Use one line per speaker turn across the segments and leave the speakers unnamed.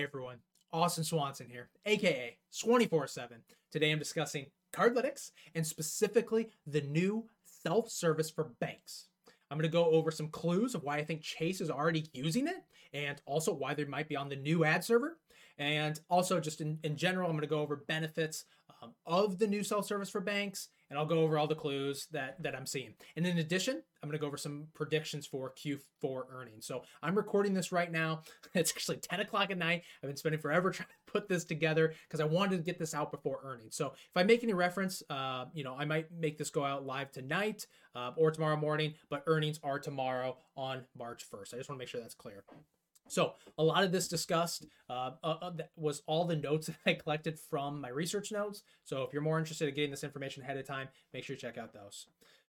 Hey everyone, Austin Swanson here, aka Swanny47. Today I'm discussing Cardlytics and specifically the new self service for banks. I'm going to go over some clues of why I think Chase is already using it and also why they might be on the new ad server. And also, just in, in general, I'm going to go over benefits um, of the new self service for banks and I'll go over all the clues that that I'm seeing. And in addition, I'm going to go over some predictions for Q4 earnings. So I'm recording this right now. It's actually 10 o'clock at night. I've been spending forever trying to put this together because I wanted to get this out before earnings. So if I make any reference, uh, you know, I might make this go out live tonight uh, or tomorrow morning, but earnings are tomorrow on March 1st. I just want to make sure that's clear. So a lot of this discussed uh, uh, was all the notes that I collected from my research notes. So if you're more interested in getting this information ahead of time, make sure you check out those.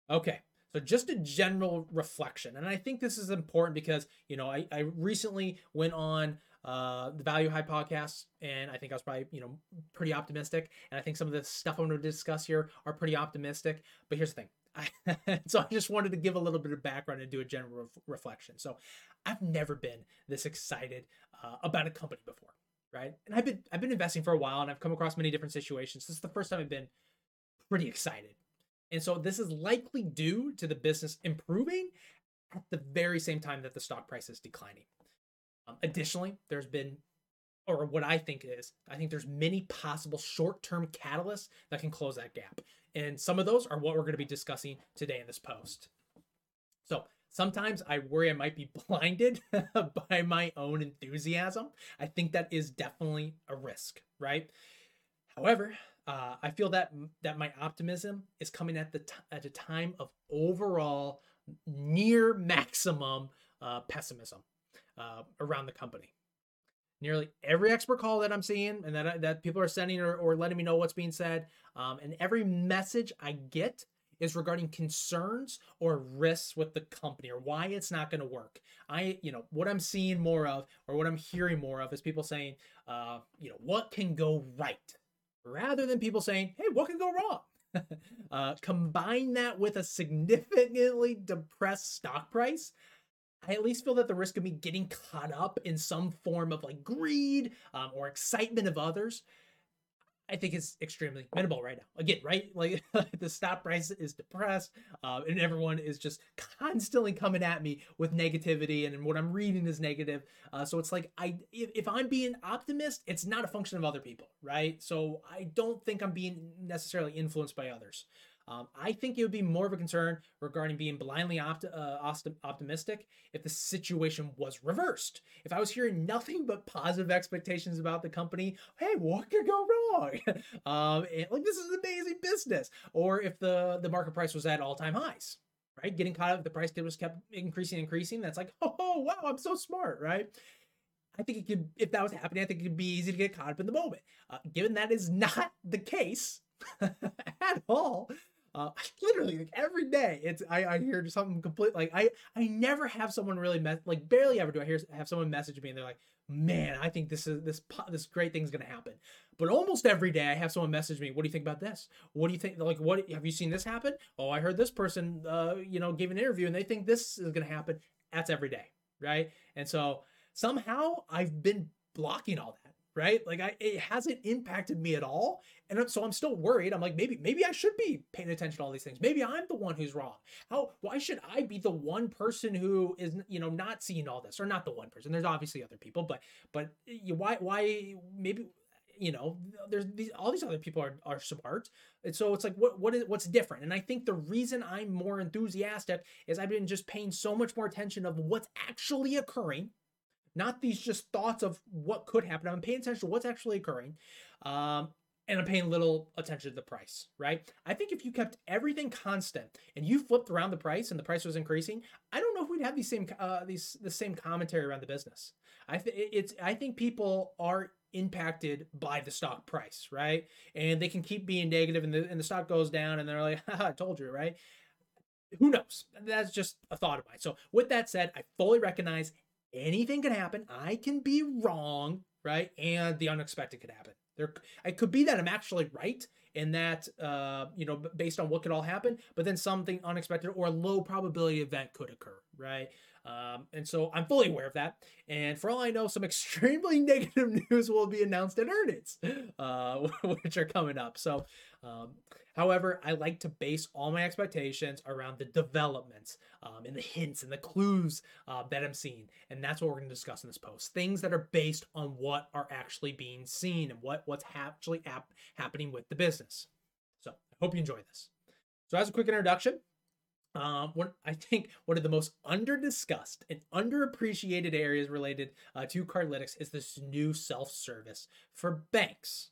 Okay, so just a general reflection, and I think this is important because you know I, I recently went on uh, the Value High podcast, and I think I was probably you know pretty optimistic, and I think some of the stuff I'm going to discuss here are pretty optimistic. But here's the thing: so I just wanted to give a little bit of background and do a general ref- reflection. So I've never been this excited uh, about a company before, right? And I've been I've been investing for a while, and I've come across many different situations. This is the first time I've been pretty excited, and so this is likely due to the business improving at the very same time that the stock price is declining. Um, additionally, there's been or what I think is, I think there's many possible short-term catalysts that can close that gap. And some of those are what we're going to be discussing today in this post. So sometimes I worry I might be blinded by my own enthusiasm. I think that is definitely a risk, right? However, uh, I feel that that my optimism is coming at the t- at a time of overall near maximum uh, pessimism uh, around the company nearly every expert call that I'm seeing and that that people are sending or, or letting me know what's being said, um, and every message I get is regarding concerns or risks with the company or why it's not going to work. I, you know, what I'm seeing more of or what I'm hearing more of is people saying, uh, you know, what can go right, rather than people saying, hey, what can go wrong. uh, combine that with a significantly depressed stock price. I at least feel that the risk of me getting caught up in some form of like greed um, or excitement of others, I think is extremely minimal right now. Again, right? Like the stock price is depressed, uh, and everyone is just constantly coming at me with negativity, and what I'm reading is negative. Uh, so it's like I, if, if I'm being optimist, it's not a function of other people, right? So I don't think I'm being necessarily influenced by others. Um, I think it would be more of a concern regarding being blindly opt- uh, optimistic if the situation was reversed. If I was hearing nothing but positive expectations about the company, hey, what could go wrong? um, like this is an amazing business. Or if the the market price was at all time highs, right? Getting caught up, the price was kept increasing, increasing. That's like, oh, oh wow, I'm so smart, right? I think it could, if that was happening, I think it would be easy to get caught up in the moment. Uh, given that is not the case at all, uh, literally like every day it's I, I hear something complete like I I never have someone really mess like barely ever do I hear have someone message me and they're like man I think this is this this great thing's gonna happen. But almost every day I have someone message me what do you think about this? What do you think like what have you seen this happen? Oh I heard this person uh you know gave an interview and they think this is gonna happen. That's every day right? And so somehow I've been blocking all that right? Like I, it hasn't impacted me at all, and so I'm still worried. I'm like, maybe, maybe I should be paying attention to all these things. Maybe I'm the one who's wrong. How? Why should I be the one person who is, you know, not seeing all this, or not the one person? There's obviously other people, but, but why, why, maybe you know there's these all these other people are, are smart and so it's like what what is what's different and i think the reason i'm more enthusiastic is i've been just paying so much more attention of what's actually occurring not these just thoughts of what could happen. I'm paying attention to what's actually occurring. Um, and I'm paying little attention to the price, right? I think if you kept everything constant and you flipped around the price and the price was increasing, I don't know if we'd have these same uh, these the same commentary around the business. I think it's I think people are impacted by the stock price, right? And they can keep being negative and the and the stock goes down and they're like, I told you, right? Who knows? That's just a thought of mine. So with that said, I fully recognize anything can happen. I can be wrong, right? And the unexpected could happen. There, it could be that I'm actually right in that, uh, you know, based on what could all happen, but then something unexpected or a low probability event could occur, right? Um, and so I'm fully aware of that. And for all I know, some extremely negative news will be announced at earnings, uh, which are coming up. So, um, however, I like to base all my expectations around the developments um, and the hints and the clues uh, that I'm seeing. And that's what we're going to discuss in this post. Things that are based on what are actually being seen and what, what's actually ap- happening with the business. So I hope you enjoy this. So, as a quick introduction, um, one, I think one of the most under-discussed and underappreciated areas related uh, to Cardlytics is this new self-service for banks.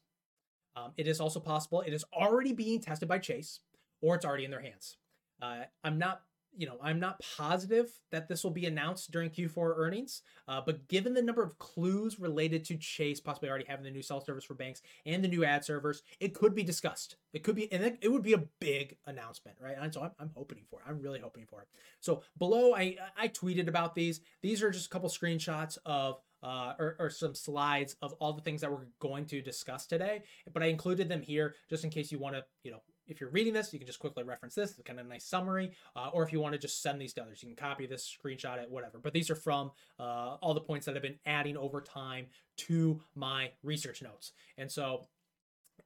Um, it is also possible it is already being tested by Chase, or it's already in their hands. Uh, I'm not you know, I'm not positive that this will be announced during Q4 earnings, uh, but given the number of clues related to Chase possibly already having the new self service for banks and the new ad servers, it could be discussed. It could be, and it, would be a big announcement, right? And so I'm, I'm hoping for it. I'm really hoping for it. So below, I I tweeted about these. These are just a couple screenshots of uh, or, or, some slides of all the things that we're going to discuss today. But I included them here just in case you want to, you know, if you're reading this, you can just quickly reference this. It's kind of a nice summary. Uh, or if you want to just send these to others, you can copy this, screenshot it, whatever. But these are from uh, all the points that I've been adding over time to my research notes. And so,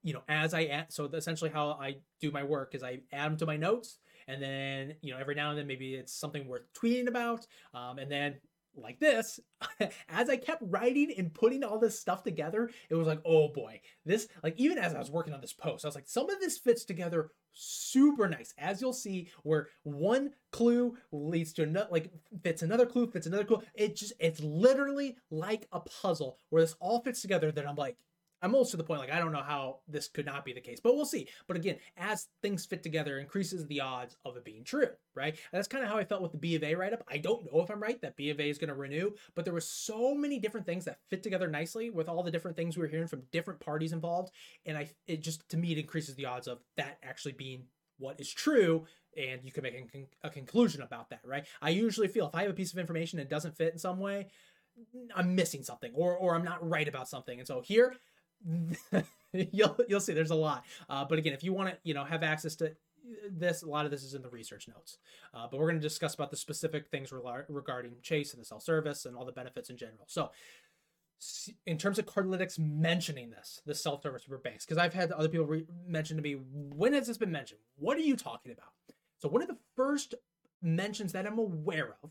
you know, as I add, so essentially how I do my work is I add them to my notes. And then, you know, every now and then maybe it's something worth tweeting about. Um, and then like this, as I kept writing and putting all this stuff together, it was like, oh boy, this, like, even as I was working on this post, I was like, some of this fits together super nice. As you'll see, where one clue leads to another, like, fits another clue, fits another clue. It just, it's literally like a puzzle where this all fits together that I'm like, I'm almost to the point like I don't know how this could not be the case, but we'll see. But again, as things fit together, increases the odds of it being true, right? And that's kind of how I felt with the B of A write up. I don't know if I'm right that B of A is going to renew, but there were so many different things that fit together nicely with all the different things we were hearing from different parties involved, and I it just to me it increases the odds of that actually being what is true and you can make a, con- a conclusion about that, right? I usually feel if I have a piece of information that doesn't fit in some way, I'm missing something or or I'm not right about something. And so here you'll you'll see there's a lot. Uh, but again, if you want to you know have access to this, a lot of this is in the research notes. Uh, but we're going to discuss about the specific things regarding Chase and the self service and all the benefits in general. So in terms of Cardlytics mentioning this, the self service for banks, because I've had other people re- mention to me, when has this been mentioned? What are you talking about? So one of the first mentions that I'm aware of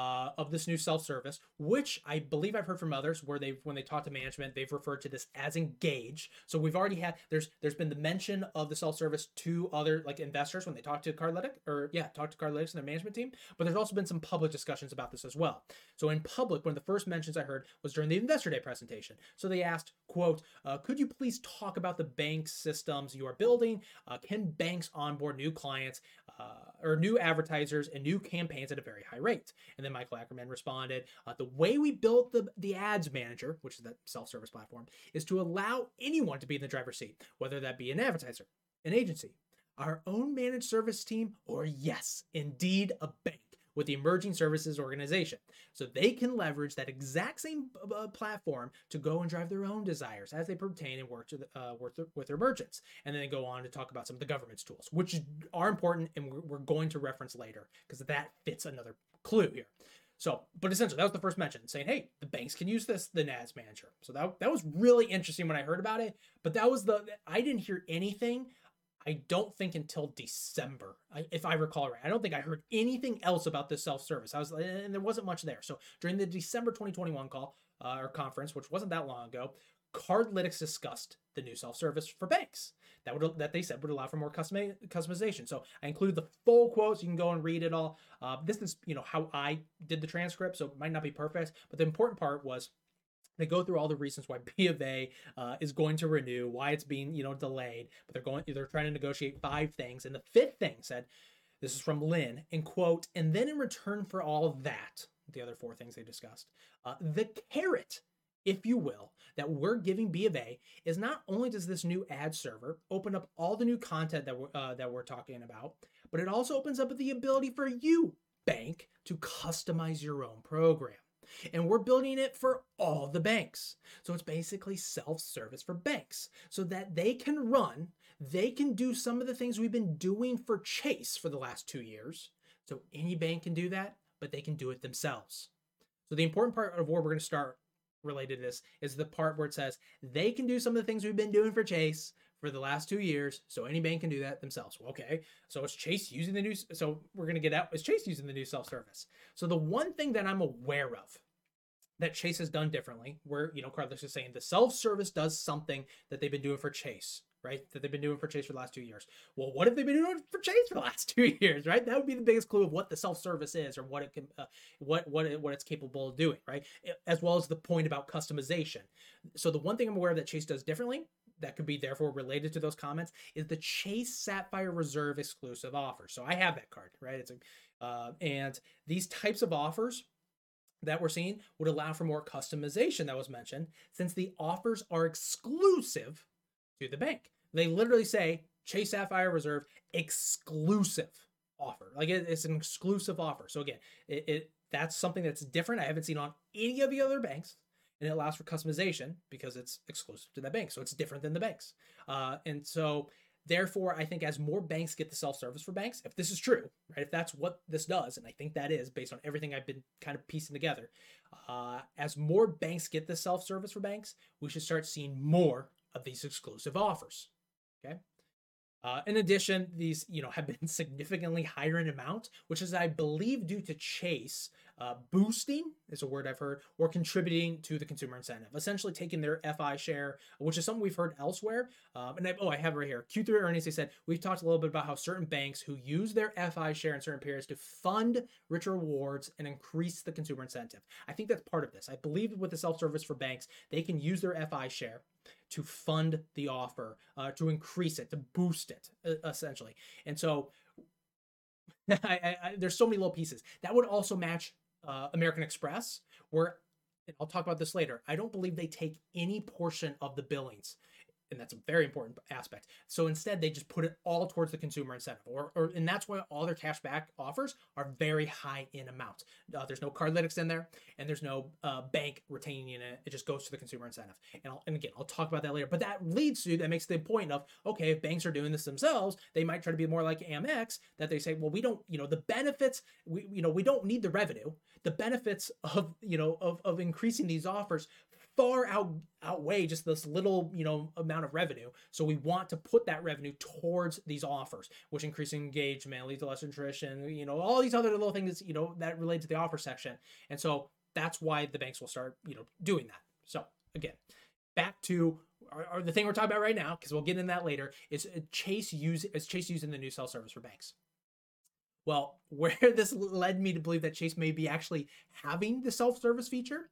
uh, of this new self-service, which I believe I've heard from others where they when they talk to management, they've referred to this as engage. So we've already had there's there's been the mention of the self-service to other like investors when they talk to Cardlytics or yeah, talk to Cardlytics and their management team. But there's also been some public discussions about this as well. So in public, one of the first mentions I heard was during the Investor Day presentation. So they asked, "quote uh, Could you please talk about the bank systems you are building? Uh, can banks onboard new clients uh, or new advertisers and new campaigns at a very high rate?" And then Michael Ackerman responded, uh, the way we built the, the ads manager, which is that self-service platform, is to allow anyone to be in the driver's seat, whether that be an advertiser, an agency, our own managed service team, or yes, indeed a bank with the emerging services organization. So they can leverage that exact same uh, platform to go and drive their own desires as they pertain and work, the, uh, with their merchants. And then go on to talk about some of the governance tools, which are important and we're, we're going to reference later because that fits another clue here. So, but essentially, that was the first mention saying, hey, the banks can use this, the ads manager. So that, that was really interesting when I heard about it. But that was the, I didn't hear anything, I don't think until December, if I recall right. I don't think I heard anything else about this self service. I was, and there wasn't much there. So during the December 2021 call uh, or conference, which wasn't that long ago, Cardlytics discussed the new self-service for banks that would that they said would allow for more custom, customization. So I included the full quotes. You can go and read it all. Uh, this is you know how I did the transcript, so it might not be perfect, but the important part was they go through all the reasons why B of A uh, is going to renew, why it's being you know delayed, but they're going they're trying to negotiate five things, and the fifth thing said, this is from Lynne, and quote, and then in return for all that, the other four things they discussed, uh, the carrot if you will, that we're giving B of A is not only does this new ad server open up all the new content that we're, uh, that we're talking about, but it also opens up the ability for you, bank, to customize your own program. And we're building it for all the banks. So it's basically self service for banks so that they can run, they can do some of the things we've been doing for Chase for the last two years. So any bank can do that but they can do it themselves. So the important part of where we're going to start related to this is the part where it says they can do some of the things we've been doing for Chase for the last two years. So any bank can do that themselves. Well, okay. So it's Chase using the new? So we're to get out. Is Chase using the new self service? So the one thing that I'm aware of that Chase has done differently, where you know Cardlytics is saying the self service does something that they've been doing for Chase right? That they've been doing for Chase for the last two years. Well, what have they been doing for Chase for the last two years, right? That would be the biggest clue of what the self-service is or what it can, uh, what what it, what it's capable of doing, right? As well as the point about customization. So the one thing I'm aware of that Chase does differently that could be therefore related to those comments is the Chase Sapphire Reserve exclusive offer. So I have that card, right? It's a, uh, and these types of offers that we're seeing would allow for more customization that was mentioned since the offers are exclusive to the bank. They literally say Chase Sapphire Reserve exclusive offer. Like it, it's an exclusive offer. So again, it, it that's something that's different. I haven't seen on any of the other banks, and it allows for customization because it's exclusive to that bank. So it's different than the banks. Uh, and so therefore, I think as more banks get the self service for banks, if this is true, right, if that's what this does, and I think that is based on everything I've been kind of piecing together, uh, as more banks get the self service for banks, we should start seeing more of these exclusive offers. Okay. Uh, in addition, these you know have been significantly higher in amount, which is I believe due to Chase uh, boosting is a word I've heard, or contributing to the consumer incentive, essentially taking their FI share, which is something we've heard elsewhere. Um, and I, oh, I have right here Q3 earnings. They said we've talked a little bit about how certain banks who use their FI share in certain periods to fund richer rewards and increase the consumer incentive. I think that's part of this. I believe with the self service for banks, they can use their FI share to fund the offer, uh, to increase it, to boost it, essentially. And so I, I, I, there's so many little pieces that would also match uh, American Express, where I'll talk about this later. I don't believe they take any portion of the billings and that's a very important aspect. So instead, they just put it all towards the consumer incentive, or, or and that's why all their cashback offers are very high in amount. Uh, there's no Cardlytics in there, and there's no uh, bank retaining in it. It just goes to the consumer incentive. And, I'll, and again, I'll talk about that later. But that leads to that makes the point of okay, if banks are doing this themselves, they might try to be more like Amex, that they say, well, we don't, you know, the benefits, we you know, we don't need the revenue. The benefits of you know of of increasing these offers far out outweigh just this little you know amount of revenue. So we want to put that revenue towards these offers which increase engagement lead to less attrition you know all these other little things you know that relate to the offer section. And so that's why the banks will start you know doing that. So again back to the thing we're talking about right now because we'll get in that later is uh, chase use is chase using the new self service for banks. Well, where this led me to believe that Chase may be actually having the self service feature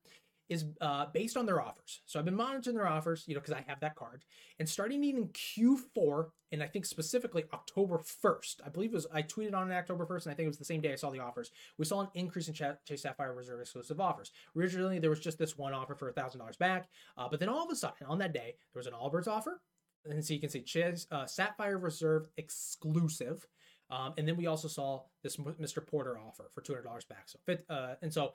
is uh, based on their offers. So I've been monitoring their offers, you know, because I have that card. And starting in Q4, and I think specifically October 1st, I believe it was, I tweeted on October 1st, and I think it was the same day I saw the offers. We saw an increase in Chase Sapphire Reserve exclusive offers. Originally, there was just this one offer for $1,000 back. Uh, but then all of a sudden, on that day, there was an Allbirds offer. And so you can see Chase, uh, Sapphire Reserve exclusive. Um, and then we also saw this Mr. Porter offer for $200 back. So, uh, and so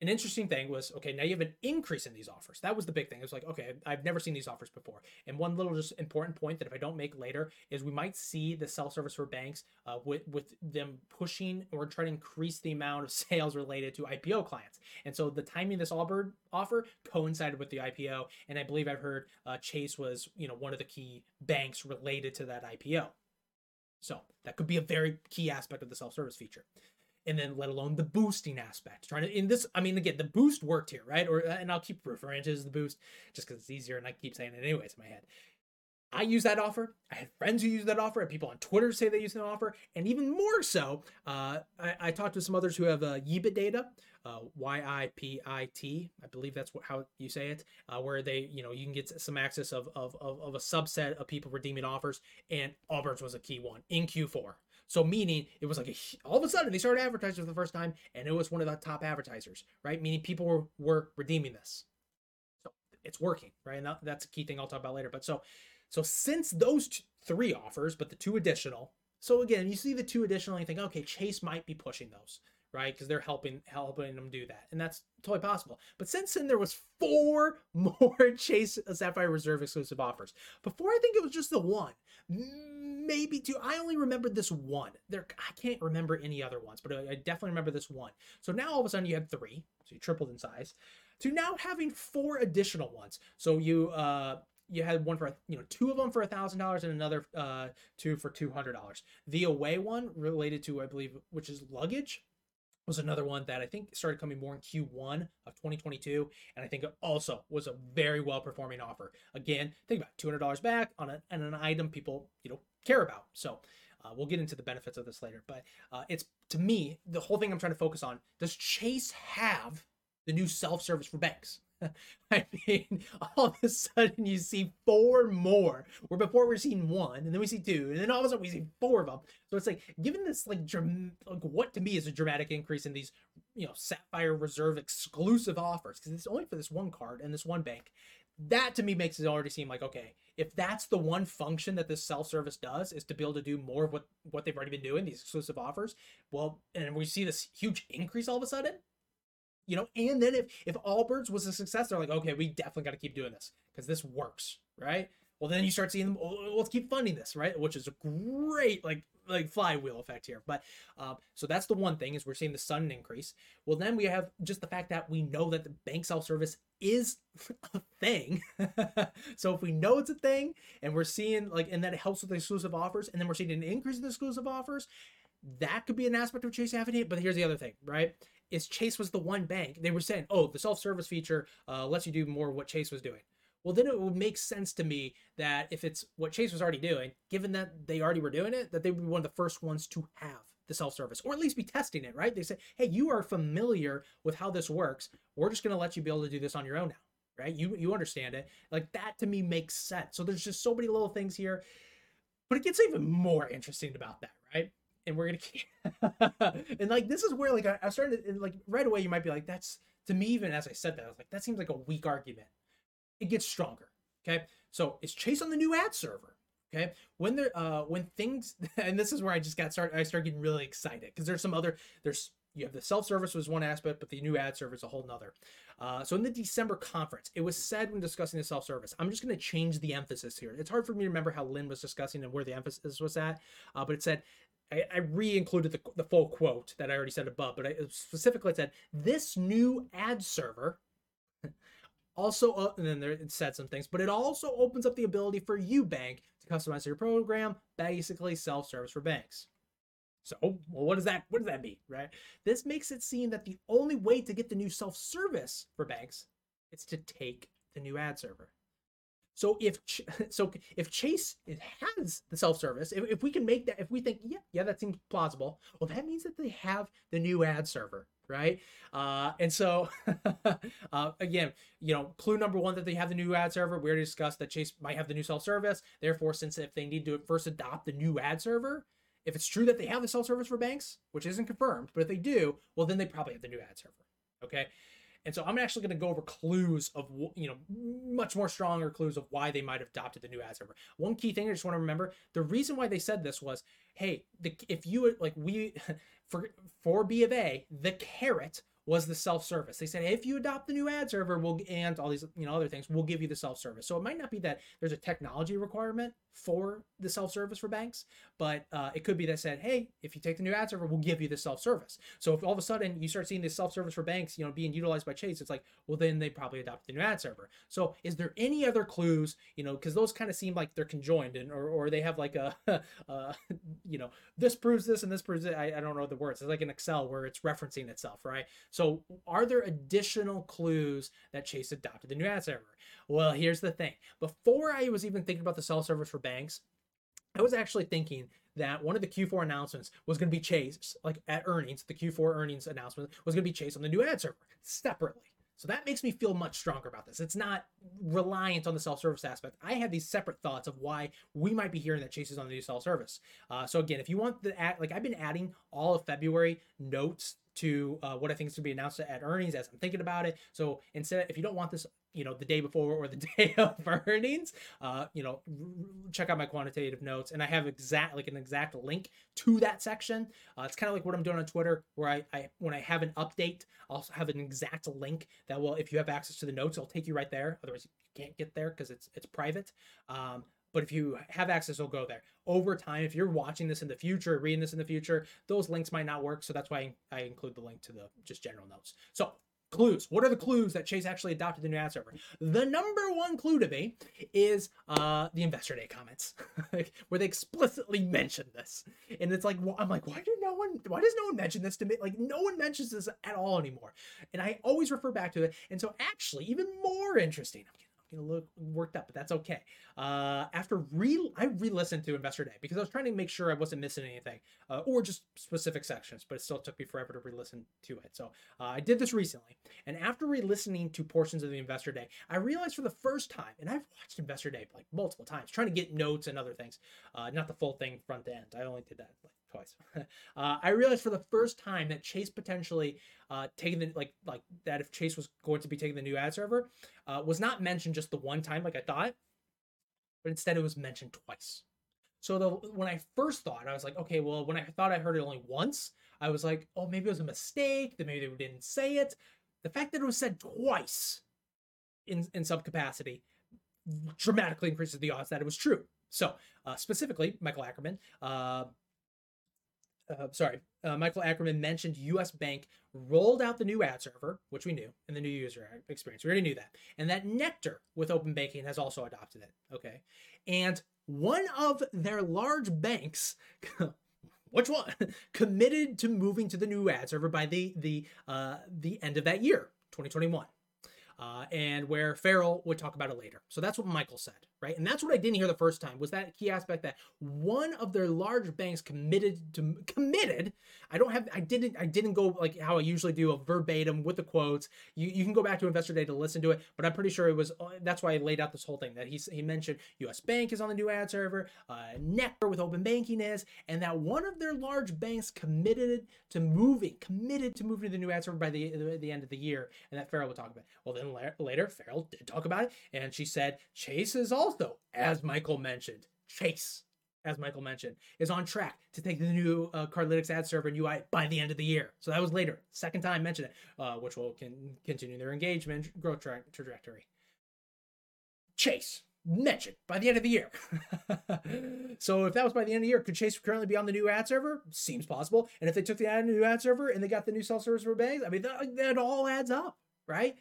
an interesting thing was okay now you have an increase in these offers. That was the big thing. It was like okay i've never seen these offers before. And one little just important point that if i don't make later is we might see the self-service for banks uh, with with them pushing or trying to increase the amount of sales related to ipo clients. And so the timing of this allbird offer coincided with the ipo and i believe i've heard uh, chase was you know one of the key banks related to that ipo so that could be a very key aspect of the self-service feature and then let alone the boosting aspect. Trying to in this, I mean, again, the boost worked here, right? Or and I'll keep referring to as the boost just because it's easier, and I keep saying it anyways in my head. I use that offer. I had friends who use that offer, and people on Twitter say they use that offer. And even more so, uh, I, I, talked to some others who have uh, YIPIT data, uh, Y-I-P-I-T, I believe that's what, how you say it, uh, where they, you know, you can get some access of, of, of, of a subset of people redeeming offers. And Allbirds was a key one in Q4. So meaning it was like a, all of a sudden they started advertising for the first time, and it was one of the top advertisers, right? Meaning people were, were redeeming this. So it's working, right? And that, that's a key thing I'll talk about later. But so, so since those three offers, but the two additional. So again, you see the two additional, and you think, okay, Chase might be pushing those, right? Because they're helping helping them do that, and that's totally possible. But since then, there was four more Chase Sapphire Reserve exclusive offers. Before, I think it was just the one, maybe two. I only remember this one. There, I can't remember any other ones, but I definitely remember this one. So now all of a sudden you have three, so you tripled in size, to now having four additional ones. So you uh you had one for you know two of them for a thousand dollars and another uh two for two hundred dollars. The away one related to I believe which is luggage was another one that I think started coming more in Q1 of 2022, and I think it also was a very well performing offer. Again, think about $200 back on, a, on an item people you know care about. So uh, we'll get into the benefits of this later, but uh, it's to me the whole thing I'm trying to focus on. Does Chase have the new self service for banks? I mean, all of a sudden you see four more. Where before we are seeing one, and then we see two, and then all of a sudden we see four of them. So it's like, given this like, like what to me is a dramatic increase in these, you know, Sapphire Reserve exclusive offers, because it's only for this one card and this one bank. That to me makes it already seem like okay, if that's the one function that this self service does is to be able to do more of what what they've already been doing, these exclusive offers. Well, and we see this huge increase all of a sudden you know and then if if allbirds was a success they're like okay we definitely got to keep doing this because this works right? Well then you start seeing them oh, let's keep funding this right? Which is a great like like flywheel effect here. But um, so that's the one thing is we're seeing the sudden increase. Well then we have just the fact that we know that the bank self-service is a thing. So if we know it's a thing and we're seeing like and that helps with the exclusive offers and then we're seeing an increase in the exclusive offers that could be an aspect of chase having it but here's the other thing right is Chase was the one bank. They were saying, oh, the self service feature uh, lets you do more of what Chase was doing. Well, then it would make sense to me that if it's what Chase was already doing, given that they already were doing it, that they would be one of the first ones to have the self service or at least be testing it, right? They say, hey, you are familiar with how this works. We're just going to let you be able to do this on your own now, right? You, you understand it. Like that to me makes sense. So there's just so many little things here. But it gets even more interesting about that? And we're gonna keep and like this is where like I, I started to, like right away you might be like that's to me even as I said that I was like that seems like a weak argument. It gets stronger. Okay, so it's Chase on the new ad server? Okay, when there uh when things and this is where I just got started I started getting really excited because there's some other there's you have the self-service was one aspect, but the new ad server is a whole nother. Uh, so in the December conference, it was said when discussing the self-service. I'm just going to change the emphasis here. It's hard for me to remember how Lynne was discussing and where the emphasis was at, uh, but it said I, I re-included the, the full quote that I already said above, but I specifically said this new ad server also uh, and then there it said some things, but it also opens up the ability for you bank to customize your program, basically self-service for banks. So, well, what does that what does that mean, right? This makes it seem that the only way to get the new self-service for banks is to take the new ad server. So if so if Chase has the self service, if, if we can make that, if we think yeah yeah that seems plausible, well that means that they have the new ad server, right? Uh, and so uh, again, you know, clue number one that they have the new ad server. We already discussed that Chase might have the new self service. Therefore, since if they need to first adopt the new ad server, if it's true that they have the self service for banks, which isn't confirmed, but if they do, well then they probably have the new ad server. Okay. And so I'm actually going to go over clues of, you know, much more stronger clues of why they might have adopted the new ad server. One key thing I just want to remember the reason why they said this was, hey, the, if you like, we, for, for B of A, the carrot was the self-service. They said if you adopt the new ad server, we'll and all these you know other things, we'll give you the self-service. So it might not be that there's a technology requirement for the self-service for banks, but uh, it could be that said, hey, if you take the new ad server, we'll give you the self-service. So if all of a sudden you start seeing this self-service for banks, you know, being utilized by Chase, it's like, well, then they probably adopted the new ad server. So is there any other clues, you know, because those kind of seem like they're conjoined and or, or they have like a, uh, you know, this proves this and this proves it. I, I don't know the words. It's like an Excel where it's referencing itself, right? So are there additional clues that Chase adopted the new ad server? Well, here's the thing. Before I was even thinking about the self-service for banks, I was actually thinking that one of the Q4 announcements was going to be Chase, like at earnings, the Q4 earnings announcement was going to be Chase on the new ad server separately. So that makes me feel much stronger about this. It's not reliant on the self-service aspect. I had these separate thoughts of why we might be hearing that Chase is on the new self-service. Uh, so again, if you want the ad, like I've been adding all of February notes to uh, what I think is to be announced at earnings as I'm thinking about it. So instead, if you don't want this, you know, the day before or the day of earnings, uh, you know, check out my quantitative notes, and I have exact like an exact link to that section. Uh, it's kind of like what I'm doing on Twitter, where I, I when I have an update, I'll have an exact link that will, if you have access to the notes, it'll take you right there. Otherwise, you can't get there because it's it's private. Um, but if you have access, it'll go there. Over time, if you're watching this in the future, reading this in the future, those links might not work. So that's why I include the link to the just general notes. So clues. What are the clues that Chase actually adopted the new ad server? The number one clue to me is uh, the Investor Day comments, where they explicitly mention this, and it's like I'm like, why did no one? Why does no one mention this to me? Like no one mentions this at all anymore, and I always refer back to it. And so actually, even more interesting. I'm a little worked up, but that's okay. Uh, after re, I re-listened to Investor Day because I was trying to make sure I wasn't missing anything, uh, or just specific sections. But it still took me forever to re-listen to it. So uh, I did this recently, and after re-listening to portions of the Investor Day, I realized for the first time, and I've watched Investor Day like multiple times, trying to get notes and other things, uh, not the full thing front to end. I only did that like twice. uh, I realized for the first time that Chase potentially uh, taking the like like that if Chase was going to be taking the new ad server uh, was not mentioned just the one time like I thought, but instead it was mentioned twice. So the when I first thought, I was like, okay, well, when I thought I heard it only once, I was like, oh, maybe it was a mistake. That maybe they didn't say it. The fact that it was said twice in in some capacity dramatically increases the odds that it was true. So uh, specifically, Michael Ackerman uh, uh, sorry, uh, Michael Ackerman mentioned US Bank rolled out the new ad server, which we knew, and the new user experience. We already knew that. And that Nectar with open banking has also adopted it. Okay. And one of their large banks, which one, committed to moving to the new ad server by the the uh, the end of that year, 2021. Uh, and where Farrell would talk about it later. So that's what Michael said right? And that's what I didn't hear the first time was that key aspect that one of their large banks committed to committed. I don't have I didn't I didn't go like how I usually do a verbatim with the quotes. You you can go back to Investor Day to listen to it, but I'm pretty sure it was uh, that's why I laid out this whole thing that he he mentioned U.S. Bank is on the new ad server, uh, with open banking is, and that one of their large banks committed to moving committed to moving to the new ad server by the the, the end of the year, and that Farrell will talk about. It. Well, then later Farrell did talk about it, and she said Chase is also also, as Michael mentioned, Chase, as Michael mentioned, is on track to take the new uh, Cardlytics ad server and UI by the end of the year. So that was later, second time mentioned it, uh, which will can continue their engagement growth tra- trajectory. Chase mentioned by the end of the year. so if that was by the end of the year, could Chase currently be on the new ad server? Seems possible. And if they took the ad, new ad server and they got the new self service for banks, I mean that, that all adds up, right?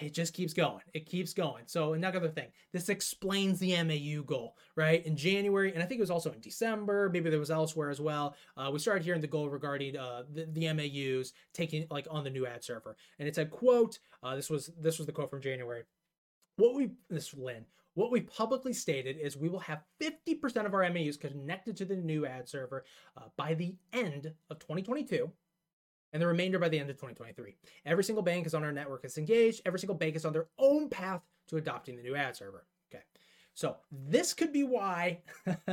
It just keeps going. It keeps going. So another thing, this explains the MAU goal, right? In January, and I think it was also in December, maybe there was elsewhere as well. Uh, we started hearing the goal regarding uh, the, the MAUs taking like on the new ad server, and it said, "quote uh, This was this was the quote from January. What we this Lynne, what we publicly stated is we will have 50% of our MAUs connected to the new ad server uh, by the end of 2022 and the remainder by the end of 2023. Every single bank is on our network is engaged. Every single bank is on their own path to adopting the new ad server. Okay. So this could be why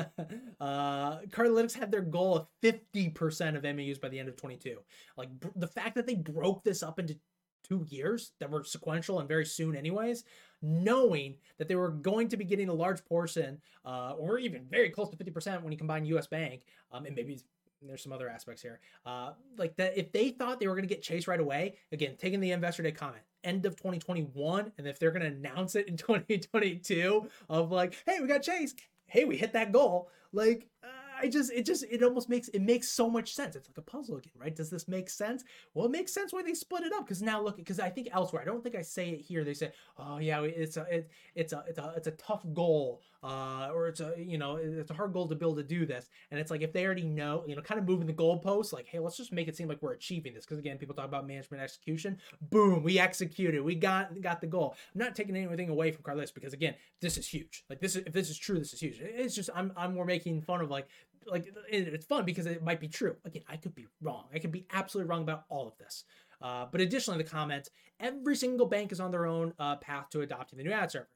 uh, Cardlytics had their goal of 50% of MAUs by the end of 22. Like br- the fact that they broke this up into two years that were sequential and very soon anyways, knowing that they were going to be getting a large portion, uh, or even very close to 50% when you combine US Bank, um, and maybe there's some other aspects here. Uh, like that, if they thought they were going to get Chase right away, again, taking the investor day comment, end of 2021, and if they're going to announce it in 2022 of like, hey, we got Chase, hey, we hit that goal, like, uh, I just it just it almost makes it makes so much sense. It's like a puzzle again, right? Does this make sense? Well, it makes sense why they split it up because now look because I think elsewhere I don't think I say it here. They say, oh yeah, it's a it, it's a it's a it's a tough goal, uh, or it's a you know it's a hard goal to build to do this. And it's like if they already know, you know, kind of moving the goalposts, like hey, let's just make it seem like we're achieving this because again, people talk about management execution. Boom, we executed, we got got the goal. I'm not taking anything away from Cardlytics because again, this is huge. Like this is if this is true, this is huge. It's just I'm I'm more making fun of like like it's fun because it might be true. Again, I could be wrong. I could be absolutely wrong about all of this. Uh, but additionally, the comment: every single bank is on their own uh, path to adopting the new ad server.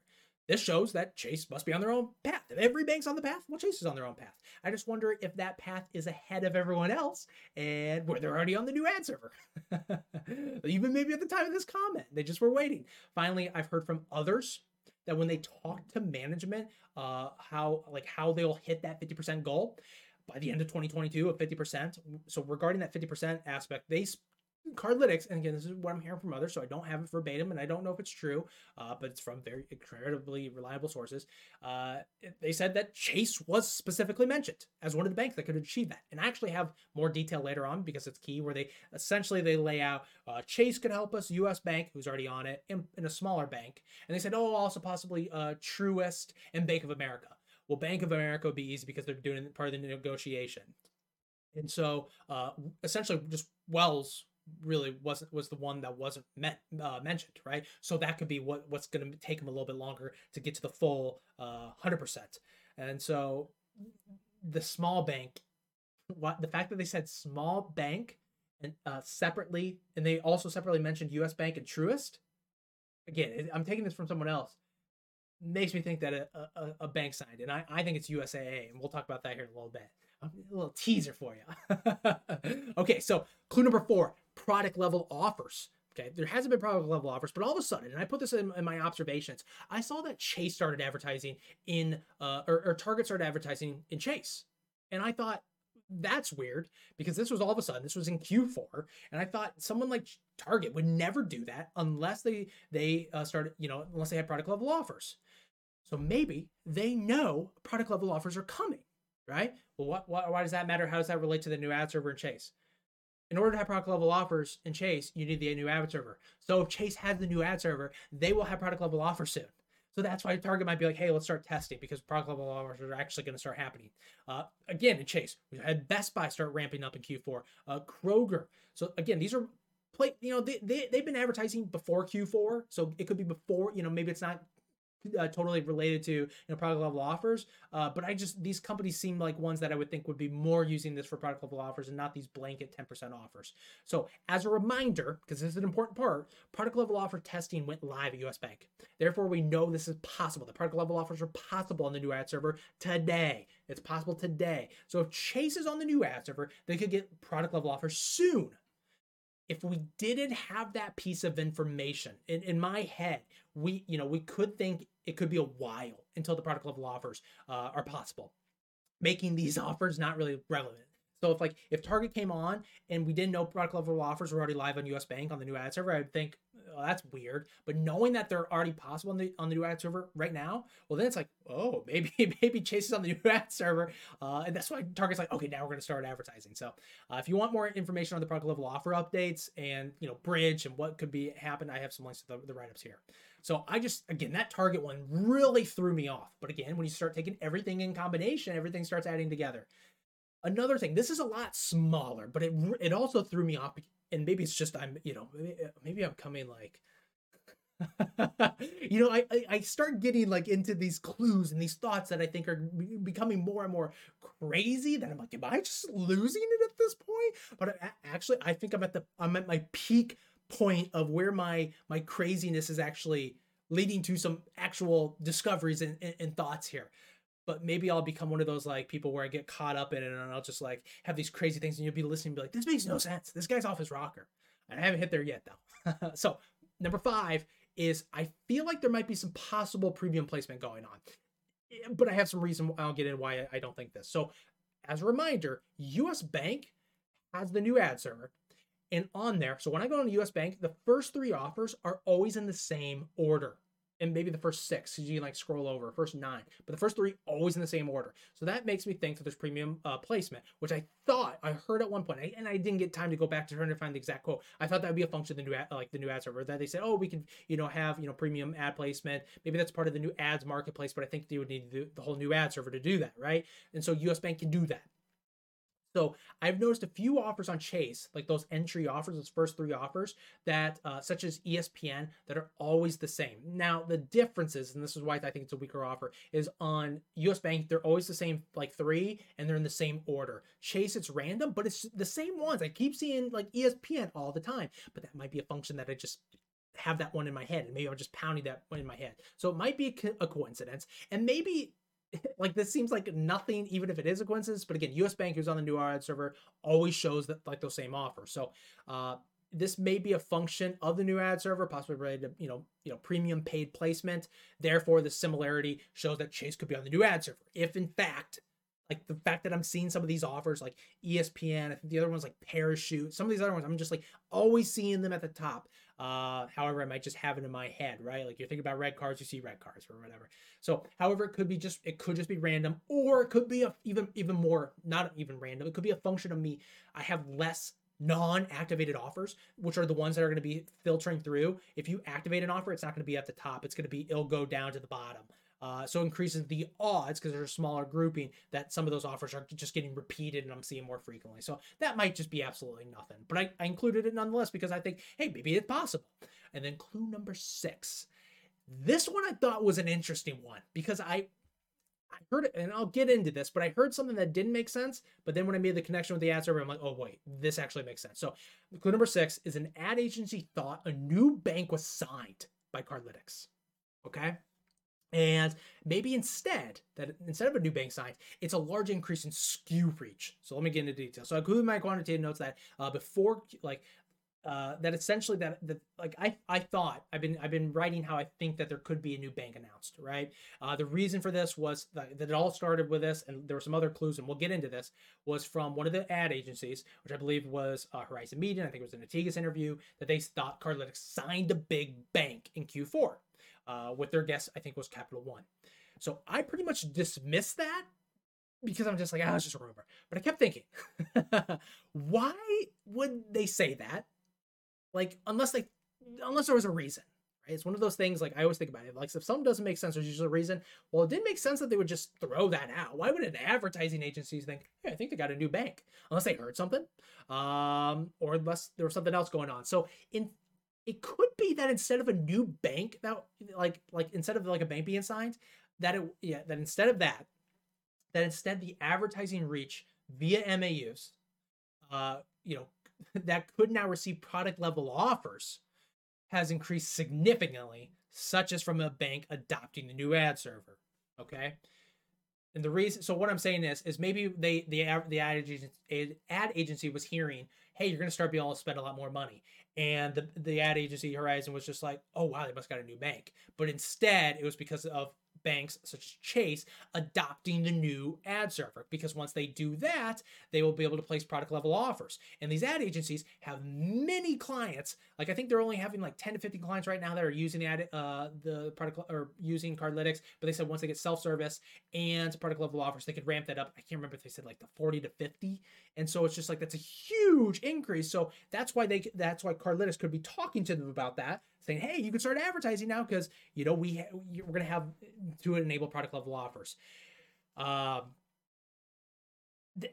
This shows that Chase must be on their own path. If every bank's on the path, well, Chase is on their own path. I just wonder if that path is ahead of everyone else and where they're already on the new ad server. Even maybe at the time of this comment, they just were waiting. Finally, I've heard from others that when they talk to management, uh, how like how they'll hit that 50% goal by the end of 2022 of 50%. So regarding that 50% aspect, they Cardlytics, and again, this is what I'm hearing from others, so I don't have it verbatim, and I don't know if it's true, uh, but it's from very incredibly reliable sources. Uh, they said that Chase was specifically mentioned as one of the banks that could achieve that, and I actually have more detail later on because it's key, where they essentially they lay out uh, Chase could help us, U.S. Bank, who's already on it, in a smaller bank, and they said, oh, also possibly uh, Truist and Bank of America. Well, Bank of America would be easy because they're doing part of the negotiation. And so, uh, essentially, just Wells really wasn't was the one that wasn't met, uh, mentioned, right? So that could be what what's going to take them a little bit longer to get to the full uh, hundred percent. And so the small bank, what the fact that they said small bank and uh, separately, and they also separately mentioned U.S. Bank and Truist. Again, I'm taking this from someone else. Makes me think that a, a, a bank signed, and I, I think it's USAA, and we'll talk about that here in a little bit a little teaser for you. okay, so clue number four product level offers. Okay, there hasn't been product level offers, but all of a sudden, and I put this in, in my observations, I saw that Chase started advertising in, uh, or, or Target started advertising in Chase. And I thought, that's weird because this was all of a sudden this was in Q4 and I thought someone like Target would never do that unless they they uh, started you know unless they had product level offers. So maybe they know product level offers are coming, right? Well, what, what why does that matter? How does that relate to the new ad server in Chase? In order to have product level offers in Chase, you need the new ad server. So if Chase has the new ad server, they will have product level offers soon. So that's why Target might be like, hey, let's start testing because product level offers are actually going to start happening. Uh, again, in Chase, we had Best Buy start ramping up in Q4. Uh, Kroger. So again, these are play. You know, they, they they've been advertising before Q4, so it could be before. You know, maybe it's not uh, totally related to you know product level offers. Uh, but I just these companies seem like ones that I would think would be more using this for product level offers and not these blanket 10% offers. So as a reminder, because this is an important part, product level offer testing went live at US Bank. Therefore, we know this is possible. The product level offers are possible on the new ad server today. It's possible today. So if Chase is on the new ad server, they could get product level offers soon if we didn't have that piece of information in, in my head we you know we could think it could be a while until the product level offers uh, are possible. Making these offers not really relevant so if like if Target came on and we didn't know product level offers were already live on US Bank on the new ad server, I'd think oh, that's weird. But knowing that they're already possible on the on the new ad server right now, well then it's like oh maybe maybe Chase is on the new ad server, uh, and that's why Target's like okay now we're gonna start advertising. So uh, if you want more information on the product level offer updates and you know Bridg and what could be happen, I have some links to the, the write ups here. So I just again that Target one really threw me off. But again when you start taking everything in combination, everything starts adding together. Another thing, this is a lot smaller, but it it also threw me off. And maybe it's just I'm, you know, maybe, uh, maybe I'm coming like, you know, I, I, I start getting like into these clues and these thoughts that I think are becoming more and more crazy. That I'm like, am I just losing it at this point? But I, actually, I think I'm at the I'm at my peak point of where my my craziness is actually leading to some actual discoveries and, and, and thoughts here but maybe I'll become one of those like people where I get caught up in it and I'll just like have these crazy things and you'll be listening and be like, this makes no sense. This guy's off his rocker. And I haven't hit there yet though. so number five is I feel like there might be some possible premium placement going on. But I have some reason I'll get in why I don't think this. So as a reminder, US Bank has the new ad server. And on there, so when I go on US Bank, the first three offers are always in the same order and maybe the first six because you can like scroll over first nine but the first three always in the same order. So that makes me think that there's premium uh, placement which i thought i heard at one point and i didn't get time to go back to trying to find the exact quote. I thought that would be a function of the new ad, like the new ad server that they said oh we can you know have you know premium ad placement. Maybe that's part of the new ads marketplace but i think they would need the whole new ad server to do that right? And so us bank can do that so I've noticed a few offers on Chase, like those entry offers, those first three offers, that uh, such as ESPN, that are always the same. Now the differences, and this is why I think it's a weaker offer, is on US Bank they're always the same, like three, and they're in the same order. Chase it's random, but it's the same ones. I keep seeing like ESPN all the time, but that might be a function that I just have that one in my head, and maybe I'm just pounding that one in my head. So it might be a, co- a coincidence, and maybe like this seems like nothing, even if it is a coincidence. But again, U.S. Bank, who's on the new ad server, always shows that like those same offers. So uh, this may be a function of the new ad server, possibly related to you know you know premium paid placement. Therefore, the similarity shows that Chase could be on the new ad server. If in fact like the fact that I'm seeing some of these offers like ESPN, I think the other ones like Parachute, some of these other ones, I'm just like always seeing them at the top. Uh, however, I might just have it in my head, right? Like you're thinking about red cards, you see red cards or whatever. So, however, it could be just it could just be random, or it could be a, even even more not even random. It could be a function of me. I have less non-activated offers, which are the ones that are going to be filtering through. If you activate an offer, it's not going to be at the top. It's going to be it'll go down to the bottom. Uh, so increases the odds because there's a smaller grouping that some of those offers are just getting repeated and I'm seeing more frequently. So that might just be absolutely nothing. But I, I included it nonetheless because I think, hey, maybe it's possible. And then clue number six. This one I thought was an interesting one because I I heard it, and I'll get into this, but I heard something that didn't make sense. But then when I made the connection with the ad server, I'm like, oh wait, this actually makes sense. So clue number six is an ad agency thought a new bank was signed by Cardlytics. Okay. And maybe instead, that instead of a new bank signed, it's a large increase in SKU reach. So let me get into detail. So I included my quantitative notes that uh, before, like, uh, that essentially that that like I I thought I've been I've been writing how I think that there could be a new bank announced, right? Uh, the reason for this was that, that, it all started with this, and there were some other clues, and we'll get into this. Was from one of the ad agencies, which I believe was uh, Horizon Media. I think it was a Tegus interview that they thought Cardlytics signed a big bank in Q4 uh, with their guess, I think was Capital One. So I pretty much dismissed that because I'm just like, ah, it's just a rumor. But I kept thinking, why would they say that? Like, unless they, unless there was a reason, right? It's one of those things. Like I always think about it. Like if something doesn't make sense, there's usually a reason. Well, it didn't make sense that they would just throw that out. Why would an advertising agency think, hey, I think they got a new bank, unless they heard something, um, or unless there was something else going on. So in it could be that instead of a new bank that like like instead of like a bank being signed that it yeah that instead of that that instead the advertising reach via MAUs uh you know that could now receive product level offers has increased significantly such as from a bank adopting the new ad server okay? And the reason so what i'm saying is is maybe they the the ad agency, ad agency was hearing hey you're going to start being able to spend a lot more money and the the ad agency Horizon was just like, oh wow, they must got a new bank. But instead, it was because of banks such as Chase adopting the new ad server because once they do that, they will be able to place product level offers. And these ad agencies have many clients. Like I think they're only having like 10 to 50 clients right now that are using ad, uh, the product or using Cardlytics. But they said once they get self service and product level offers, they could ramp that up. I can't remember if they said like the 40 to 50. And so it's just like that's a huge increase. So that's why they that's why Cardlytics could be talking to them about that saying, "Hey, you can start advertising now because you know we ha- we're going to have to enable product level offers." Um,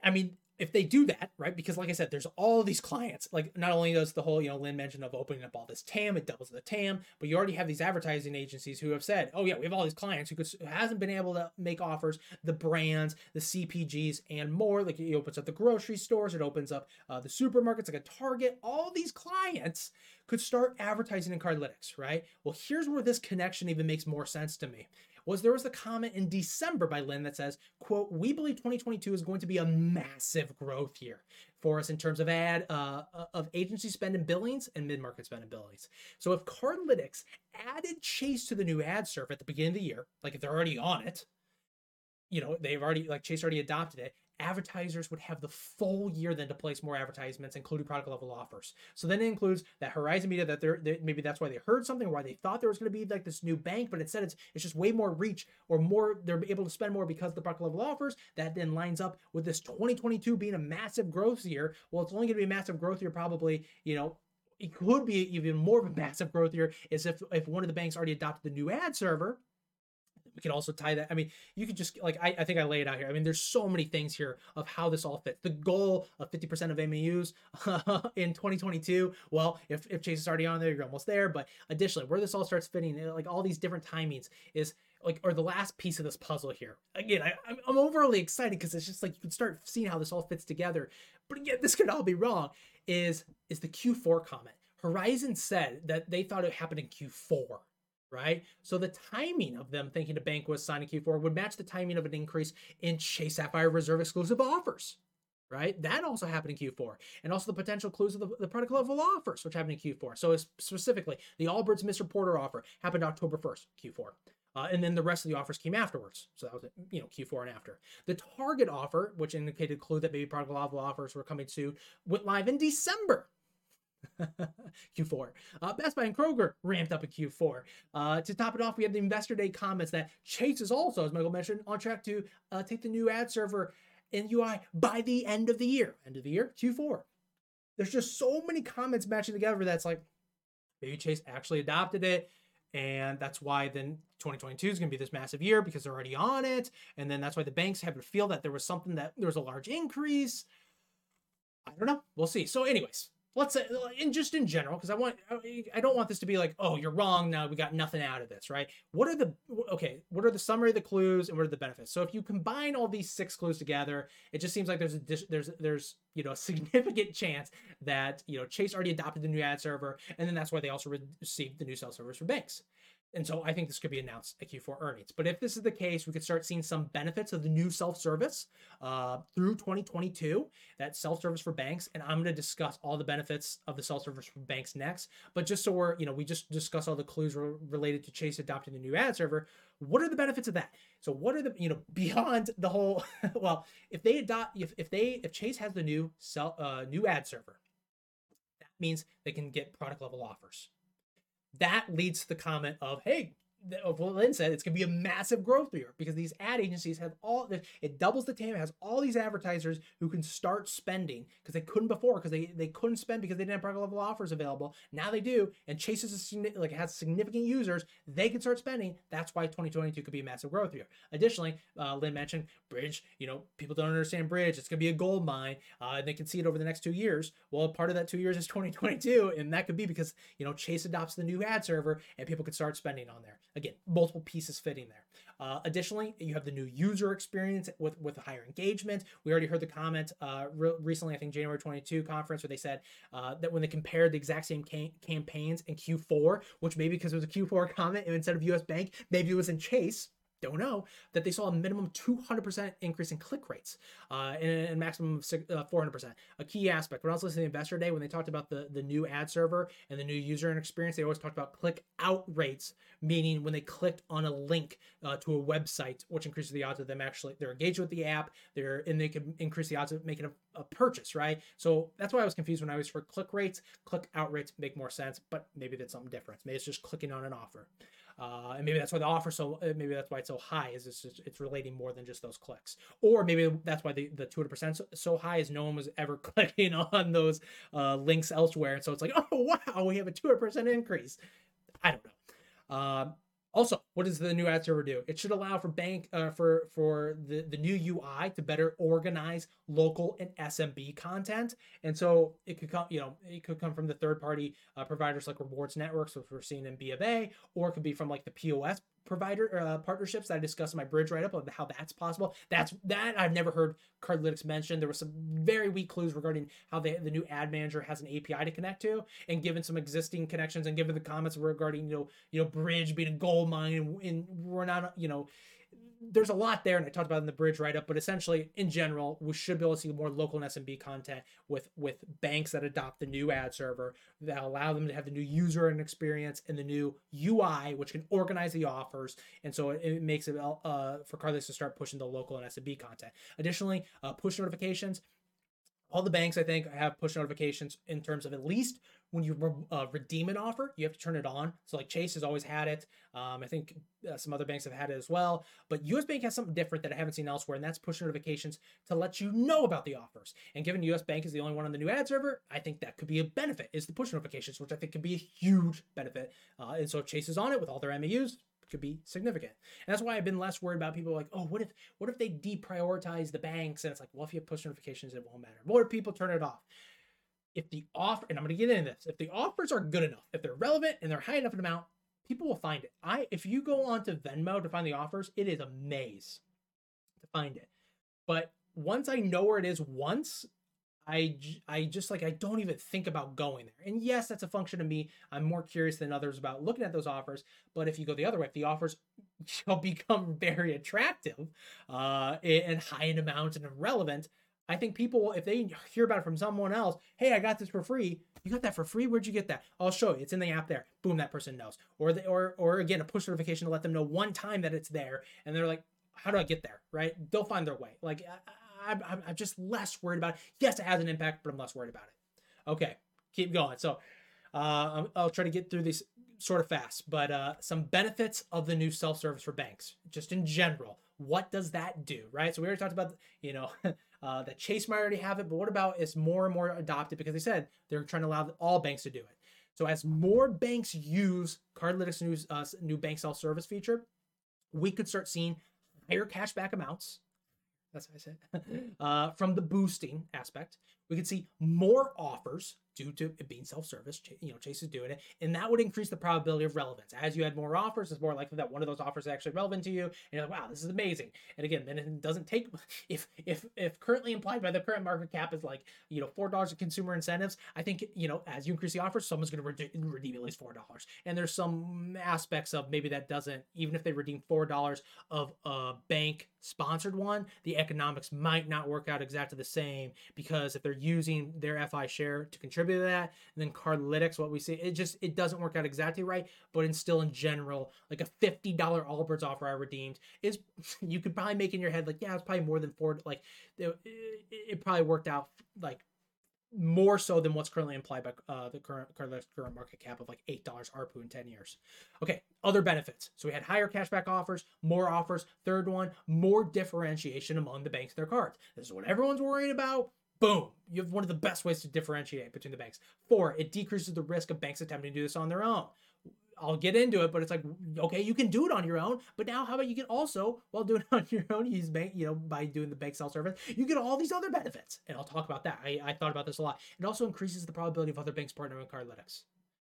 I mean, if they do that, right? Because like I said, there's all these clients. Like not only does the whole, you know, Lynne mentioned of opening up all this TAM, it doubles the TAM, but you already have these advertising agencies who have said, oh yeah, we have all these clients who, could, who hasn't been able to make offers, the brands, the CPGs, and more. Like it opens up the grocery stores, it opens up uh, the supermarkets, like a Target. All these clients could start advertising in Cardlytics, right? Well, here's where this connection even makes more sense to me was there was a comment in December by Lynne that says, quote, we believe 2022 is going to be a massive growth year for us in terms of ad uh, uh, of agency spend and billings and mid-market spend and billings. So if Cardlytics added Chase to the new ad server at the beginning of the year, like if they're already on it, you know, they've already like Chase already adopted it, advertisers would have the full year then to place more advertisements, including product level offers. So then it includes that Horizon Media that they're, they, maybe that's why they heard something, or why they thought there was going to be like this new bank, but instead it's it's just way more reach or more they're able to spend more because the product level offers. That then lines up with this 2022 being a massive growth year. Well, it's only going to be a massive growth year, probably you know it could be even more of a massive growth year is if if one of the banks already adopted the new ad server we can also tie that. I mean, you could just like I, I think I lay it out here. I mean, there's so many things here of how this all fits. The goal of 50% of MAUs in 2022. Well, if, if Chase is already on there, you're almost there. But additionally, where this all starts fitting, eh, like all these different timings, is like or the last piece of this puzzle here. Again, I, I'm overly excited because it's just like you can start seeing how this all fits together. But again, this could all be wrong. Is is the Q4 comment? Horizon said that they thought it happened in Q4, right? So the timing of them thinking bank was signing Q4 would match the timing of an increase in Chase Sapphire Reserve exclusive offers, right? That also happened in Q4. And also the potential clues of the, the product level offers, which happened in Q4. So specifically, the Allbirds Mr. Porter offer happened October 1st, Q4. Uh, and then the rest of the offers came afterwards. So that was, you know, Q4 and after. The Target offer, which indicated clue that maybe product level offers were coming soon, went live in December. Q4. Uh, Best Buy and Kroger ramped up in Q4. Uh, to top it off, we have the Investor Day comments that Chase is also, as Michael mentioned, on track to uh, take the new ad server in UI by the end of the year. End of the year, Q4. There's just so many comments matching together that's like, maybe Chase actually adopted it. And that's why then 2022 is going to be this massive year because they're already on it. And then that's why the banks have to feel that there was something that there was a large increase. I don't know. We'll see. So, anyways, let's say uh, in just in general because i want uh, i don't want this to be like oh you're wrong now we got nothing out of this right? What are the okay what are the summary of the clues and what are the benefits? So if you combine all these six clues together it just seems like there's a there's there's you know a significant chance that you know chase already adopted the new ad server and then that's why they also received the new self service for banks and so I think this could be announced at Q4 earnings. But if this is the case, we could start seeing some benefits of the new self service uh, through 2022, that self service for banks. And I'm going to discuss all the benefits of the self service for banks next. But just so we're, you know, we just discuss all the clues re- related to Chase adopting the new ad server. What are the benefits of that? So what are the, you know, beyond the whole, well, if they adopt, if, if they, if Chase has the new sell, uh, new ad server, that means they can get product level offers that leads to the comment of, hey, of what Lynne said, it's going to be a massive growth year because these ad agencies have all it doubles the TAM, it has all these advertisers who can start spending because they couldn't before because they, they couldn't spend because they didn't have product level offers available. Now they do, and Chase is a, like has significant users, they can start spending. That's why 2022 could be a massive growth year. Additionally, uh, Lynne mentioned Bridg. You know, people don't understand Bridg. It's going to be a gold mine, uh, and they can see it over the next two years. Well, part of that two years is 2022, and that could be because you know Chase adopts the new ad server and people could start spending on there. Again, multiple pieces fitting there. Uh, additionally, you have the new user experience with with higher engagement. We already heard the comment uh, re- recently, I think January 22 conference, where they said uh, that when they compared the exact same cam- campaigns in Q4, which maybe because it was a Q4 comment instead of US Bank, maybe it was in Chase don't know that they saw a minimum 200% increase in click rates uh, and a maximum of 400%. Uh, a key aspect. When I was listening to Investor Day, when they talked about the, the new ad server and the new user experience, they always talked about click out rates, meaning when they clicked on a link uh, to a website, which increases the odds of them actually they're engaged with the app, they're and they can increase the odds of making a, a purchase, right? So that's why I was confused when I was for click rates. Click out rates make more sense, but maybe that's something different. Maybe it's just clicking on an offer. Uh, and maybe that's why the offer so uh, maybe that's why it's so high is it's just, it's relating more than just those clicks. Or maybe that's why the, the 200% so, so high is no one was ever clicking on those uh, links elsewhere. And so it's like oh wow we have a 200% increase. I don't know. Um, also, what does the new ad server do? It should allow for bank uh, for for the the new UI to better organize local and SMB content, and so it could come you know it could come from the third party uh, providers like Rewards Networks, which we're seeing in B of A, or it could be from like the POS provider uh, partnerships that I discussed in my Bridg write up of how that's possible. That's that I've never heard Cardlytics mention. There were some very weak clues regarding how they, the new ad manager has an API to connect to, and given some existing connections and given the comments regarding you know you know bridge being a gold mine and we're not you know there's a lot there, and I talked about in the Bridg write up. But essentially, in general, we should be able to see more local and SMB content with with banks that adopt the new ad server that allow them to have the new user and experience and the new UI, which can organize the offers, and so it, it makes it uh, for Cardlytics to start pushing the local and SMB content. Additionally, uh, push notifications all the banks i think have push notifications in terms of at least when you uh, redeem an offer you have to turn it on. So like chase has always had it. Um, i think uh, some other banks have had it as well. But us bank has something different that i haven't seen elsewhere and that's push notifications to let you know about the offers. And given us bank is the only one on the new ad server i think that could be a benefit is the push notifications which i think could be a huge benefit. Uh, and so chase is on it with all their maus could be significant. And that's why I've been less worried about people like, oh, what if what if they deprioritize the banks? And it's like, well, if you have push notifications, it won't matter. If people turn it off? If the offer, and I'm gonna get into this, if the offers are good enough, if they're relevant and they're high enough in amount, people will find it. I if you go onto Venmo to find the offers, it is a maze to find it. But once I know where it is once, I, I just like I don't even think about going there. And yes, that's a function of me. I'm more curious than others about looking at those offers. But if you go the other way, if the offers shall become very attractive uh, and high in amount and irrelevant, I think people, if they hear about it from someone else, hey, I got this for free. You got that for free? Where'd you get that? I'll show you. It's in the app there. Boom, that person knows. Or the, or or again, a push notification to let them know one time that it's there, and they're like, how do I get there? Right? They'll find their way. Like I, I, I'm just less worried about it. Yes, it has an impact, but I'm less worried about it. Okay, keep going. So uh, I'll try to get through these sort of fast, but uh, some benefits of the new self-service for banks, just in general. What does that do, right? So we already talked about, you know, uh, that Chase might already have it, but what about is more and more adopted because they said they're trying to allow all banks to do it. So as more banks use Cardlytics' new, uh, new bank self-service feature, we could start seeing higher cashback amounts. That's what I said. uh, from the boosting aspect, we could see more offers due to it being self-service. You know, Chase is doing it, and that would increase the probability of relevance. As you had more offers, it's more likely that one of those offers is actually relevant to you, and you're like, "Wow, this is amazing." And again, then it doesn't take if if if currently implied by the current market cap is like you know four dollars of consumer incentives. I think you know as you increase the offers, someone's going to redeem, redeem at least four dollars, and there's some aspects of maybe that doesn't even if they redeem four dollars of a bank sponsored one, the economics might not work out exactly the same because if they're using their FI share to contribute to that, and then Cardlytics, what we see, it just it doesn't work out exactly right. But in still in general, like a fifty dollar Allbirds offer I redeemed is you could probably make in your head like yeah, it's probably more than four. Like it, it probably worked out like more so than what's currently implied by uh, the current current market cap of like eight dollars ARPU in ten years. Okay, other benefits. So we had higher cashback offers, more offers. Third one, more differentiation among the banks their cards. This is what everyone's worried about. Boom, you have one of the best ways to differentiate between the banks. Four, it decreases the risk of banks attempting to do this on their own. I'll get into it, but it's like, okay, you can do it on your own, but now how about you can also, while doing it on your own, use bank, you know, by doing the bank self service, you get all these other benefits. And I'll talk about that. I, I thought about this a lot. It also increases the probability of other banks partnering with Cardlytics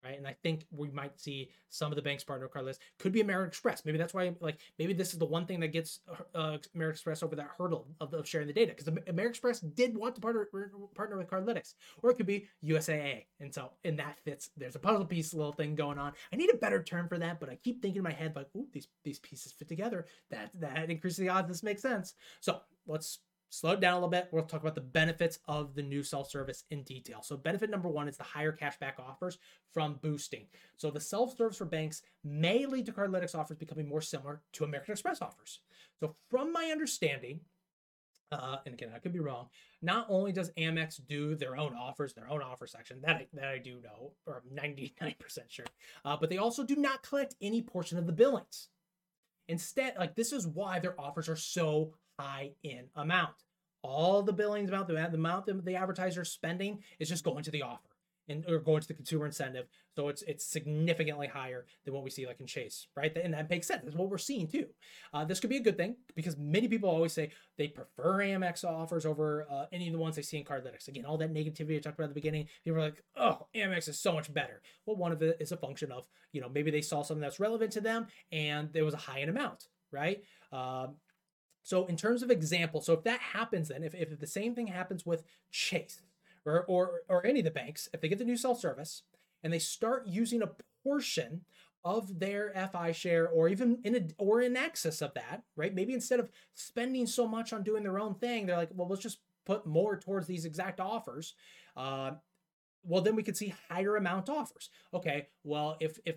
right? And I think we might see some of the banks partner card list could be American Express. Maybe that's why, like, maybe this is the one thing that gets uh, American Express over that hurdle of, of sharing the data because American Express did want to partner partner with Cardlytics, or it could be USAA, and so and that fits. There's a puzzle piece little thing going on. I need a better term for that, but I keep thinking in my head like, ooh, these these pieces fit together. That that increases the odds. This makes sense. So let's slow down a little bit. We'll talk about the benefits of the new self service in detail. So, benefit number one is the higher cashback offers from boosting. So, the self service for banks may lead to Cardlytics offers becoming more similar to American Express offers. So, from my understanding, uh, and again, I could be wrong. Not only does Amex do their own offers, their own offer section, that I, that I do know, or I'm 99% sure, uh, but they also do not collect any portion of the billings. Instead, like this is why their offers are so high in amount. All the billings amount, the amount that the advertiser is spending is just going to the offer and or going to the consumer incentive. So it's it's significantly higher than what we see like in Chase, right? And that makes sense. That's what we're seeing too. Uh, this could be a good thing because many people always say they prefer Amex offers over uh, any of the ones they see in Cardlytics. Again, all that negativity I talked about at the beginning. People are like, "Oh, Amex is so much better." Well, one of it is a function of you know maybe they saw something that's relevant to them and there was a high in amount, right? Um, so in terms of example, so if that happens, then if, if the same thing happens with Chase or, or or any of the banks, if they get the new self service and they start using a portion of their FI share or even in a, or in excess of that, right? Maybe instead of spending so much on doing their own thing, they're like, well, let's just put more towards these exact offers. Uh, well, then we could see higher amount offers. Okay, well, if if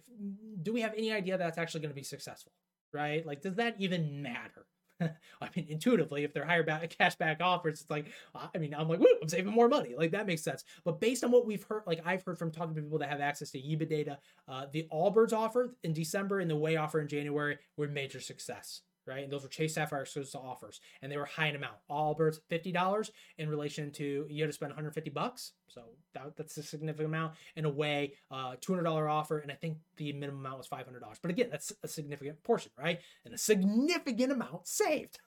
do we have any idea that's actually going to be successful, right? Like, does that even matter? I mean, intuitively, if they're higher back, cash back offers, it's like, I mean, I'm like, I'm saving more money. Like that makes sense. But based on what we've heard, like I've heard from talking to people that have access to YIBA data, uh, the Allbirds offer in December and the Way offer in January were major success right? And those were Chase Sapphire exclusive offers, and they were high in amount. Allbirds fifty dollars in relation to you had to spend 150 bucks, so that, that's a significant amount. In a way, uh, $200 offer, and I think the minimum amount was $500. But again, that's a significant portion, right? And a significant amount saved.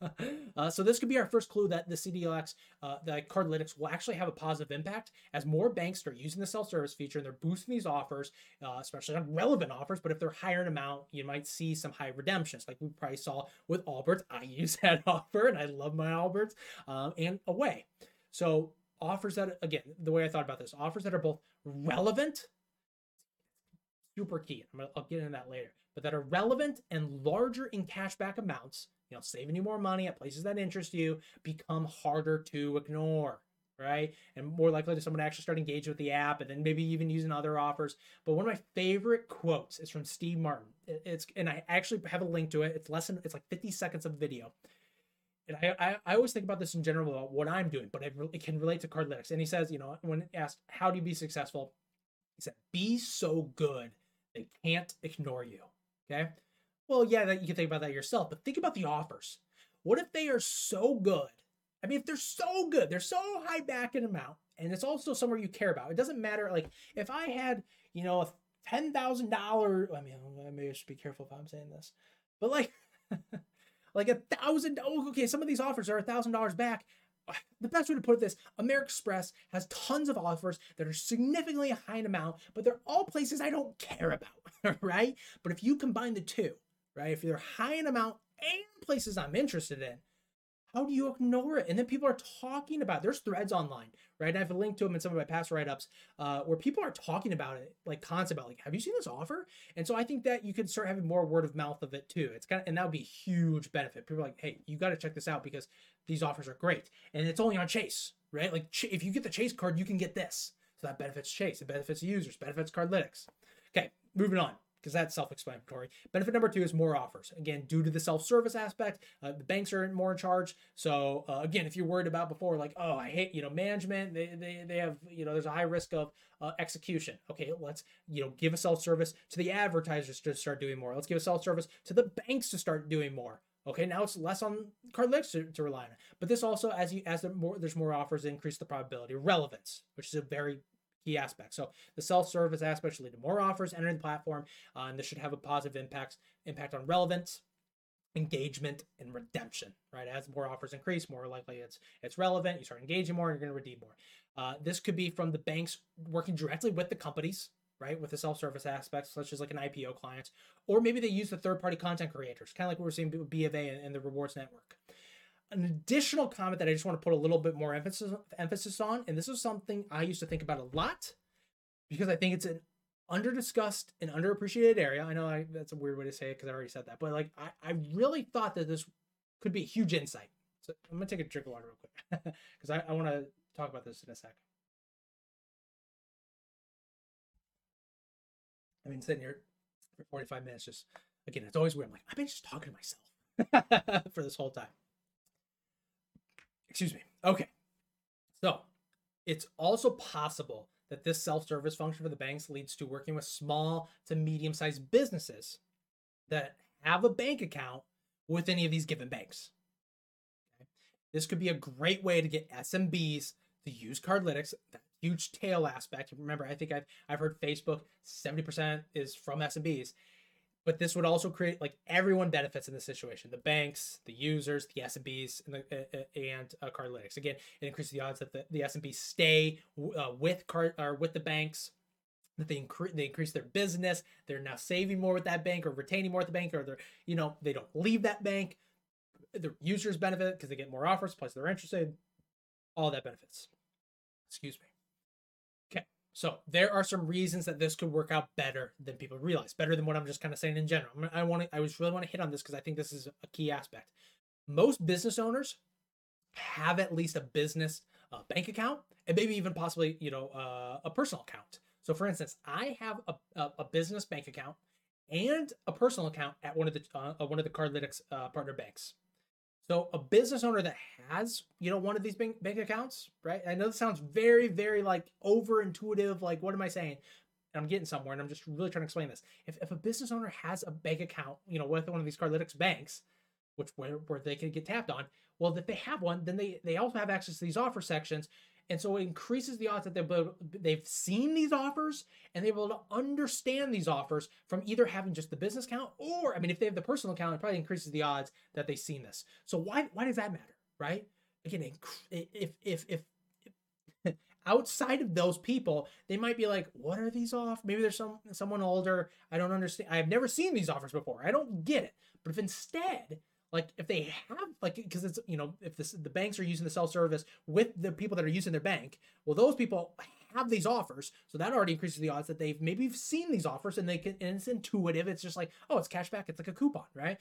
uh, so this could be our first clue that the CDLX, uh, the Cardlytics will actually have a positive impact as more banks start using the self-service feature and they're boosting these offers, uh, especially on relevant offers. But if they're higher in amount, you might see some high redemptions, like we probably saw with Allbirds. I use that offer, and I love my Allbirds. um, and away. So offers that again, the way I thought about this, offers that are both relevant, super key. I'm gonna, I'll get into that later, but that are relevant and larger in cashback amounts, you know, saving you more money at places that interest you, become harder to ignore right? And more likely to someone to actually start engaging with the app and then maybe even using other offers. But one of my favorite quotes is from Steve Martin. It's and I actually have a link to it. It's less than it's like 50 seconds of video. And I, I, I always think about this in general about what I'm doing, but it, it can relate to Cardlytics. And he says, you know, when asked how do you be successful, he said, "Be so good they can't ignore you." Okay. Well, yeah, that you can think about that yourself, but think about the offers. What if they are so good I mean, if they're so good, they're so high back in amount, and it's also somewhere you care about. It doesn't matter. Like if I had, you know, a ten thousand dollar. I mean, I maybe I should be careful if I'm saying this, but like, like a thousand. Oh, okay. Some of these offers are a thousand dollars back. The best way to put this, American Express has tons of offers that are significantly high in amount, but they're all places I don't care about, right? But if you combine the two, right, if they're high in amount and places I'm interested in, how do you ignore it? And then people are talking about. It. There's threads online, right? And I have a link to them in some of my past write-ups uh, where people are talking about it, like concept about, like, have you seen this offer? And so I think that you could start having more word of mouth of it too. It's kind of, and that would be huge benefit. People are like, hey, you got to check this out because these offers are great, and it's only on Chase, right? Like, if you get the Chase card, you can get this. So that benefits Chase, it benefits users, benefits Cardlytics. Okay, moving on because that's self-explanatory. Benefit number two is more offers. Again, due to the self-service aspect, uh, the banks are more in charge. So uh, again, if you're worried about before, like, oh, I hate, you know, management, they, they, they have, you know, there's a high risk of uh, execution. Okay, let's, you know, give a self-service to the advertisers to start doing more. Let's give a self-service to the banks to start doing more. Okay, now it's less on Cardlytics to, to rely on. But this also, as you as more there's more offers, increase the probability relevance, which is a very key aspects. So the self-service aspect should lead to more offers entering the platform, uh, and this should have a positive impact impact on relevance, engagement, and redemption. Right, as more offers increase, more likely it's it's relevant. You start engaging more, and you're going to redeem more. Uh, this could be from the banks working directly with the companies. Right, with the self-service aspects, such as like an IPO client, or maybe they use the third-party content creators, kind of like what we're seeing with B of A and, and the rewards network an additional comment that I just want to put a little bit more emphasis emphasis on, and this is something I used to think about a lot because I think it's an under-discussed and underappreciated area. I know I, that's a weird way to say it because I already said that, but like I, I really thought that this could be a huge insight. So I'm gonna take a drink of water real quick because I, I want to talk about this in a sec. I mean, sitting here for 45 minutes, just again, it's always weird. I'm like, I've been just talking to myself for this whole time. Excuse me. Okay. So it's also possible that this self service function for the banks leads to working with small to medium sized businesses that have a bank account with any of these given banks. Okay. This could be a great way to get SMBs to use Cardlytics, that huge tail aspect. Remember, I think I've, I've heard Facebook 70% is from SMBs but this would also create like everyone benefits in this situation. The banks the users the SMBs and, the, and uh, Cardlytics. Again it increases the odds that the, the SMBs stay uh, with card or with the banks that they increase they increase their business they're now saving more with that bank or retaining more at the bank or they're you know they don't leave that bank. The users benefit because they get more offers plus they're interested. All that benefits. Excuse me so there are some reasons that this could work out better than people realize, better than what I'm just kind of saying in general. I want to, I just really want to hit on this because I think this is a key aspect. Most business owners have at least a business uh, bank account and maybe even possibly, you know, uh, a personal account. So for instance, I have a, a, a, business bank account and a personal account at one of the uh, one of the Cardlytics uh, partner banks. So a business owner that has, you know, one of these bank, bank accounts, right? I know this sounds very, very like over intuitive. Like, what am I saying? I'm getting somewhere and I'm just really trying to explain this. If, if a business owner has a bank account, you know, with one of these Cardlytics banks, which where, where they can get tapped on, well, if they have one, then they, they also have access to these offer sections and so it increases the odds that they've, they've seen these offers and they're able to understand these offers from either having just the business account or, I mean, if they have the personal account, it probably increases the odds that they've seen this. So why, why does that matter, right? Again, if, if, if, if outside of those people, they might be like, what are these off? Maybe there's some someone older. I don't understand. I've never seen these offers before. I don't get it. But if instead, like if they have like because it's you know if this, the banks are using the self service with the people that are using their bank, well those people have these offers, so that already increases the odds that they've maybe seen these offers and they can and it's intuitive. It's just like oh it's cash back, it's like a coupon, right?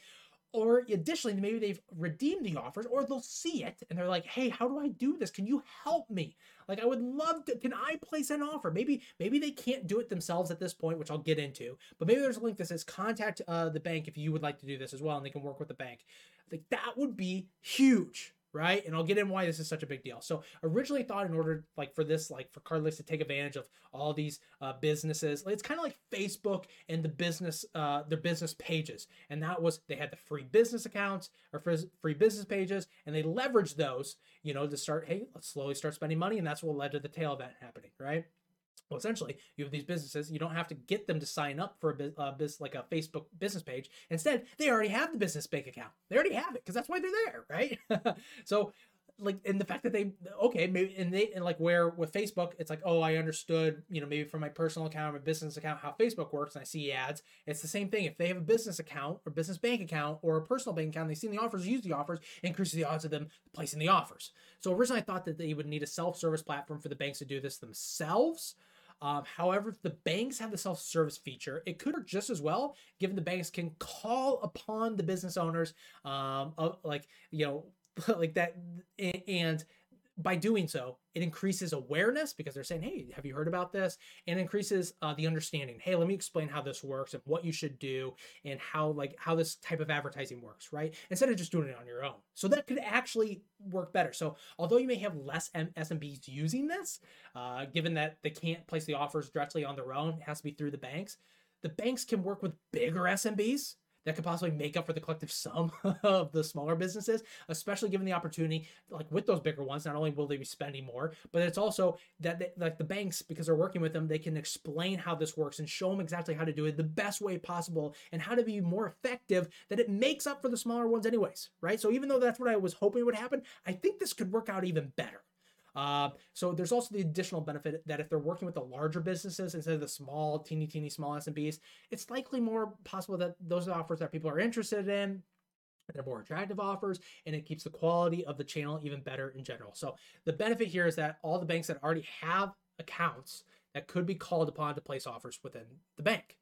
Or additionally, maybe they've redeemed the offers, or they'll see it and they're like, "Hey, how do I do this? Can you help me? Like, I would love to. Can I place an offer? Maybe, maybe they can't do it themselves at this point, which I'll get into. But maybe there's a link that says contact uh, the bank if you would like to do this as well, and they can work with the bank. Like that would be huge right? And I'll get in why this is such a big deal. So originally thought in order like for this like for Cardlytics to take advantage of all these uh, businesses, it's kind of like Facebook and the business uh, their business pages, and that was they had the free business accounts or free business pages, and they leveraged those, you know, to start hey let's slowly start spending money, and that's what led to the tail event happening, right? Well, essentially, you have these businesses. You don't have to get them to sign up for a business like a Facebook business page. Instead, they already have the business bank account. They already have it because that's why they're there, right? so, like, and the fact that they okay, maybe and they and like where with Facebook, it's like, oh, I understood, you know, maybe from my personal account or my business account how Facebook works, and I see ads. It's the same thing. If they have a business account or business bank account or a personal bank account, they see the offers, use the offers, increases the odds of them placing the offers. So originally, I thought that they would need a self-service platform for the banks to do this themselves. Um, however, if the banks have the self service feature, it could work just as well, given the banks can call upon the business owners, um, of, like, you know, like that, and by doing so, it increases awareness because they're saying, "Hey, have you heard about this?" and increases uh, the understanding. Hey, let me explain how this works and what you should do and how like how this type of advertising works, right? Instead of just doing it on your own. So that could actually work better. So although you may have less M- SMBs using this, uh, given that they can't place the offers directly on their own, it has to be through the banks. The banks can work with bigger SMBs that could possibly make up for the collective sum of the smaller businesses, especially given the opportunity, like with those bigger ones, not only will they be spending more, but it's also that they, like the banks, because they're working with them, they can explain how this works and show them exactly how to do it the best way possible and how to be more effective that it makes up for the smaller ones anyways, right? So even though that's what I was hoping would happen, I think this could work out even better. Uh, so there's also the additional benefit that if they're working with the larger businesses instead of the small, teeny, teeny, small SMBs, it's likely more possible that those are offers that people are interested in. They're more attractive offers, and it keeps the quality of the channel even better in general. So the benefit here is that all the banks that already have accounts that could be called upon to place offers within the bank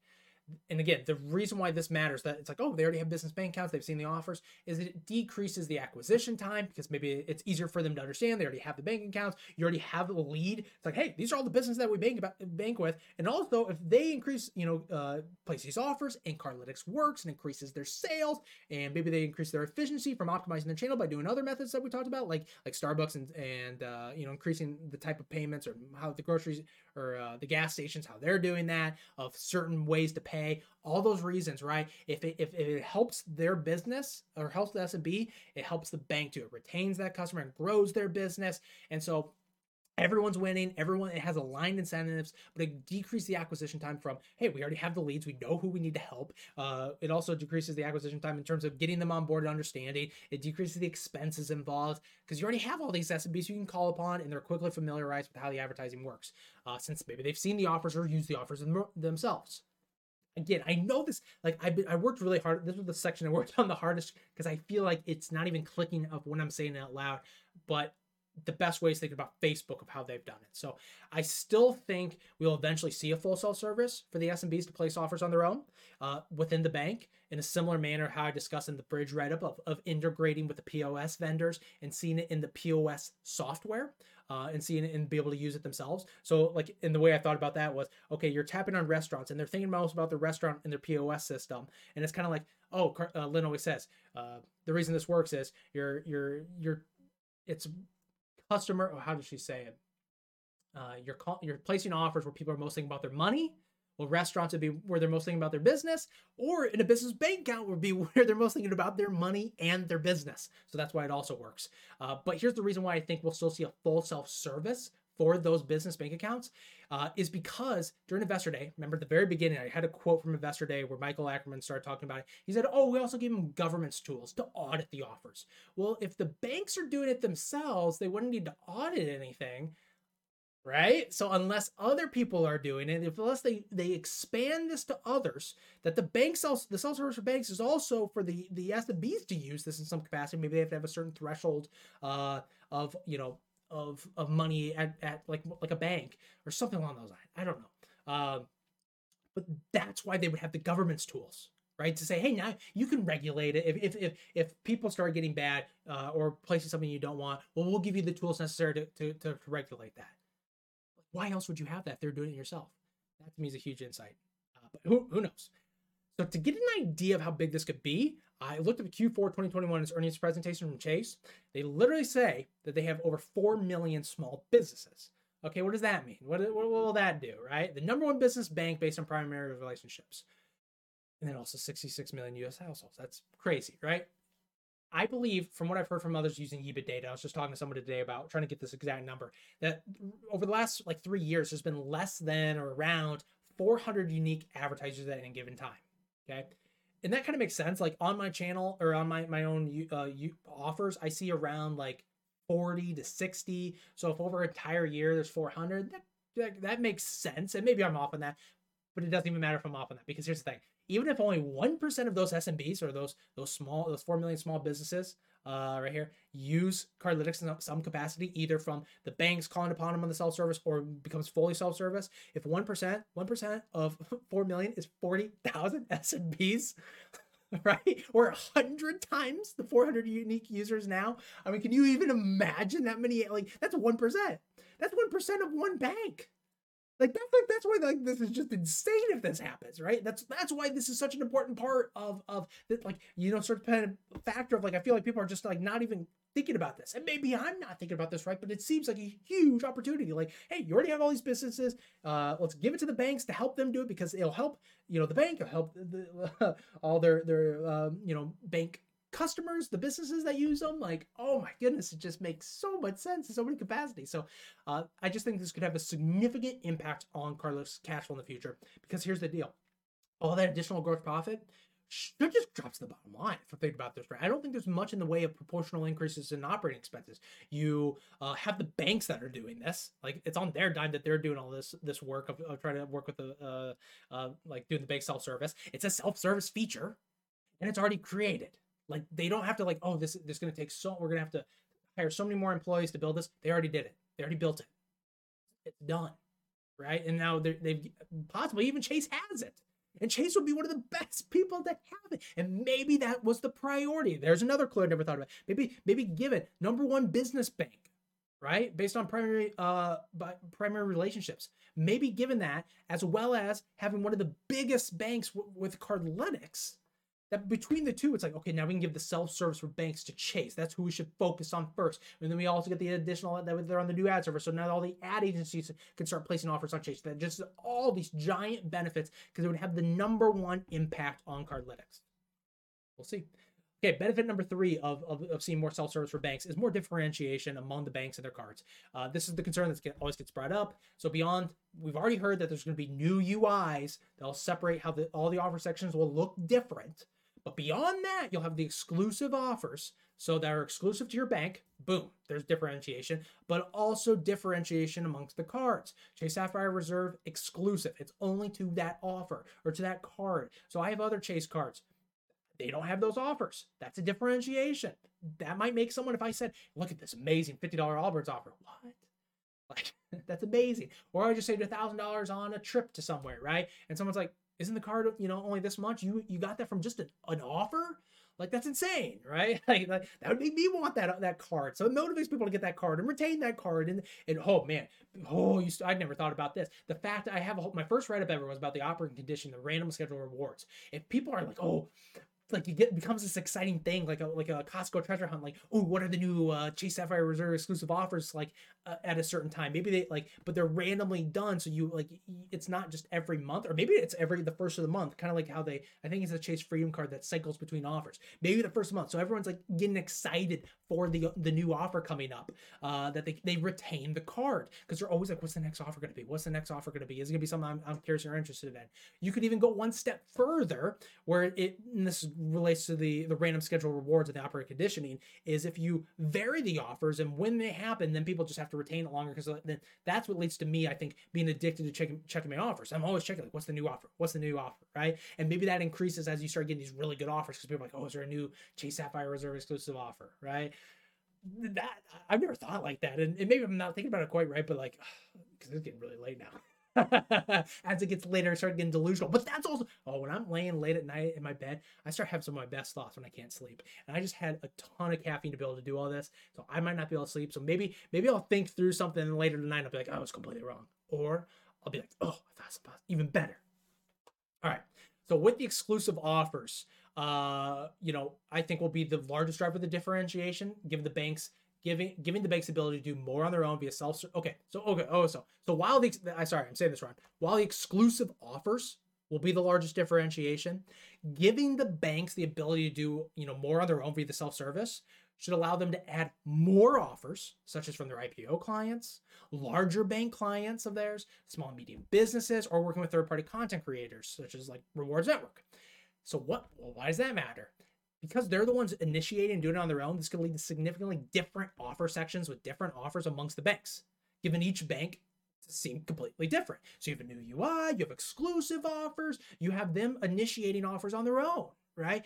and again, the reason why this matters that it's like, oh, they already have business bank accounts, they've seen the offers, is that it decreases the acquisition time because maybe it's easier for them to understand. They already have the bank accounts, you already have the lead. It's like, hey, these are all the business that we bank about bank with. And also, if they increase, you know, uh, place these offers and Cardlytics works and increases their sales, and maybe they increase their efficiency from optimizing their channel by doing other methods that we talked about, like like Starbucks and and uh, you know increasing the type of payments or how the groceries or uh, the gas stations how they're doing that of certain ways to pay all those reasons right? If it, if, if it helps their business or helps the SMB it helps the bank too. It retains that customer and grows their business. And so Everyone's winning. Everyone it has aligned incentives, but it decreases the acquisition time from hey, we already have the leads, we know who we need to help. Uh, it also decreases the acquisition time in terms of getting them on board and understanding. It decreases the expenses involved because you already have all these SMBs you can call upon, and they're quickly familiarized with how the advertising works, uh, since maybe they've seen the offers or used the offers them- themselves. Again, I know this. Like I, I worked really hard. This was the section I worked on the hardest because I feel like it's not even clicking up when I'm saying it out loud. But the best way is thinking about Facebook of how they've done it. So I still think we'll eventually see a full self service for the SMBs to place offers on their own uh, within the bank in a similar manner how I discussed in the Bridg write up of, of integrating with the POS vendors and seeing it in the POS software. Uh, and seeing it and be able to use it themselves. So, like, in the way I thought about that was, okay, you're tapping on restaurants, and they're thinking most about the restaurant and their POS system, and it's kind of like, oh, uh, Lynne always says, uh, the reason this works is you're you're you're it's customer, or how does she say it? Uh, you're call, you're placing offers where people are most thinking about their money. Well, restaurants would be where they're most thinking about their business, or in a business bank account would be where they're most thinking about their money and their business. So that's why it also works. Uh, but here's the reason why I think we'll still see a full self service for those business bank accounts uh, is because during Investor Day, remember at the very beginning, I had a quote from Investor Day where Michael Ackerman started talking about it. He said, Oh, we also give them governance tools to audit the offers. Well, if the banks are doing it themselves, they wouldn't need to audit anything. right? So unless other people are doing it, if unless they they expand this to others, that the bank self the self service for banks is also for the the SMBs to use this in some capacity. Maybe they have to have a certain threshold uh, of you know of of money at, at like like a bank or something along those lines. I don't know. Um, but that's why they would have the governance tools right to say hey now you can regulate it if if if, if people start getting bad uh, or placing something you don't want well we'll give you the tools necessary to, to, to regulate that why else would you have that they're doing it yourself? That to me is a huge insight. Uh, but who, who knows? So to get an idea of how big this could be, I looked at the Q4 2021's earnings presentation from Chase. They literally say that they have over 4 million small businesses. Okay, what does that mean? What, what will that do, right? The number one business bank based on primary relationships. And then also 66 million US households. That's crazy, right? I believe, from what I've heard from others using EBIT data, I was just talking to someone today about trying to get this exact number, that over the last like three years, there's been less than or around 400 unique advertisers at any given time. Okay. And that kind of makes sense. Like on my channel or on my, my own uh, offers, I see around like 40 to 60. So if over an entire year there's 400, that, that, that makes sense. And maybe I'm off on that, but it doesn't even matter if I'm off on that because here's the thing even if only 1% of those SMBs or those those small those 4 million small businesses uh, right here use Cardlytics in some capacity either from the banks calling upon them on the self-service or becomes fully self-service. If 1% 1% of 4 million is 40,000 SMBs right? Or 100 times the 400 unique users now. I mean can you even imagine that many like that's 1% that's 1% of one bank like that's like that's why like this is just insane if this happens, right? That's that's why this is such an important part of of that like you know sort of factor of like I feel like people are just like not even thinking about this. And maybe I'm not thinking about this right, but it seems like a huge opportunity. Like, hey, you already have all these businesses. Uh, let's give it to the banks to help them do it because it'll help, you know, the bank, it'll help the, uh, all their their um, you know bank customers, the businesses that use them, like, oh my goodness, it just makes so much sense in so many capacities. So uh, I just think this could have a significant impact on Carlos cash flow in the future because here's the deal. All that additional gross profit should just drops the bottom line if you think about this right. I don't think there's much in the way of proportional increases in operating expenses. You uh, have the banks that are doing this, like it's on their dime that they're doing all this this work of, of trying to work with the uh, uh, like doing the bank self service. It's a self service feature, and it's already created. Like they don't have to like, oh, this this is gonna take so we're gonna have to hire so many more employees to build this. They already did it. They already built it. It's done, right? And now they've possibly even Chase has it. And Chase would be one of the best people to have it. And maybe that was the priority. There's another clue I never thought about. Maybe, maybe give it number one business bank, right? Based on primary uh by primary relationships. Maybe given that, as well as having one of the biggest banks w- with Cardlytics that between the two, it's like, okay, now we can give the self-service for banks to Chase. That's who we should focus on first. And then we also get the additional that they're on the new ad server. So now all the ad agencies can start placing offers on Chase. That just all these giant benefits because it would have the number one impact on Cardlytics. We'll see. Okay, benefit number three of, of, of seeing more self-service for banks is more differentiation among the banks and their cards. Uh, this is the concern that get, always gets brought up. So beyond, we've already heard that there's going to be new UIs that'll separate how the, all the offer sections will look different. But beyond that, you'll have the exclusive offers. So that are exclusive to your bank. Boom, there's differentiation, but also differentiation amongst the cards. Chase Sapphire Reserve exclusive. It's only to that offer or to that card. So I have other Chase cards. They don't have those offers. That's a differentiation. That might make someone, if I said, look at this amazing $50 Allbirds offer. What? Like, that's amazing. Or I just saved $1,000 on a trip to somewhere, right? And someone's like, isn't the card you know only this much? You you got that from just an, an offer? Like that's insane right? Like, like, that would make me want that that card. So it motivates people to get that card and retain that card. And and oh man oh you i'd never thought about this. The fact i have a whole, my first write-up ever was about the operating condition the random schedule rewards. If people are like oh like it get, becomes this exciting thing, like a like a Costco treasure hunt. Like, oh, what are the new uh, Chase Sapphire Reserve exclusive offers? Like uh, at a certain time? Maybe they like, but they're randomly done, so you like it's not just every month, or maybe it's every the first of the month. Kind of like how they, I think it's a Chase Freedom card that cycles between offers. Maybe the first month, so everyone's like getting excited for the the new offer coming up. Uh, that they they retain the card because they're always like, what's the next offer going to be? What's the next offer going to be? Is it going to be something I'm, I'm curious or interested in? You could even go one step further where it and this relates to the the random schedule rewards and the operant conditioning is if you vary the offers and when they happen, then people just have to retain it longer because then that's what leads to me, I think, being addicted to checking checking my offers. I'm always checking like what's the new offer, what's the new offer, right? And maybe that increases as you start getting these really good offers because people are like, oh, is there a new Chase Sapphire Reserve exclusive offer, right? That I've never thought like that, and, and maybe I'm not thinking about it quite right, but like because it's getting really late now. as it gets later, I start getting delusional. But that's also oh, when I'm laying late at night in my bed, I start having some of my best thoughts when I can't sleep. And I just had a ton of caffeine to be able to do all this, so I might not be able to sleep. So maybe maybe I'll think through something later tonight. I'll be like, oh, was completely wrong, or I'll be like, oh, that's even better. All right. So with the exclusive offers, uh, you know, I think will be the largest driver of the differentiation, given the banks giving giving the banks the ability to do more on their own via self. Okay, so okay, oh so so while the I sorry I'm saying this wrong. While the exclusive offers will be the largest differentiation, giving the banks the ability to do you know more on their own via the self service should allow them to add more offers, such as from their IPO clients, larger bank clients of theirs, small and medium businesses, or working with third party content creators, such as like Rewards Network. So what? Well, why does that matter? Because they're the ones initiating and doing it on their own, this could lead to significantly different offer sections with different offers amongst the banks, given each bank to seem completely different. So you have a new UI, you have exclusive offers, you have them initiating offers on their own, right?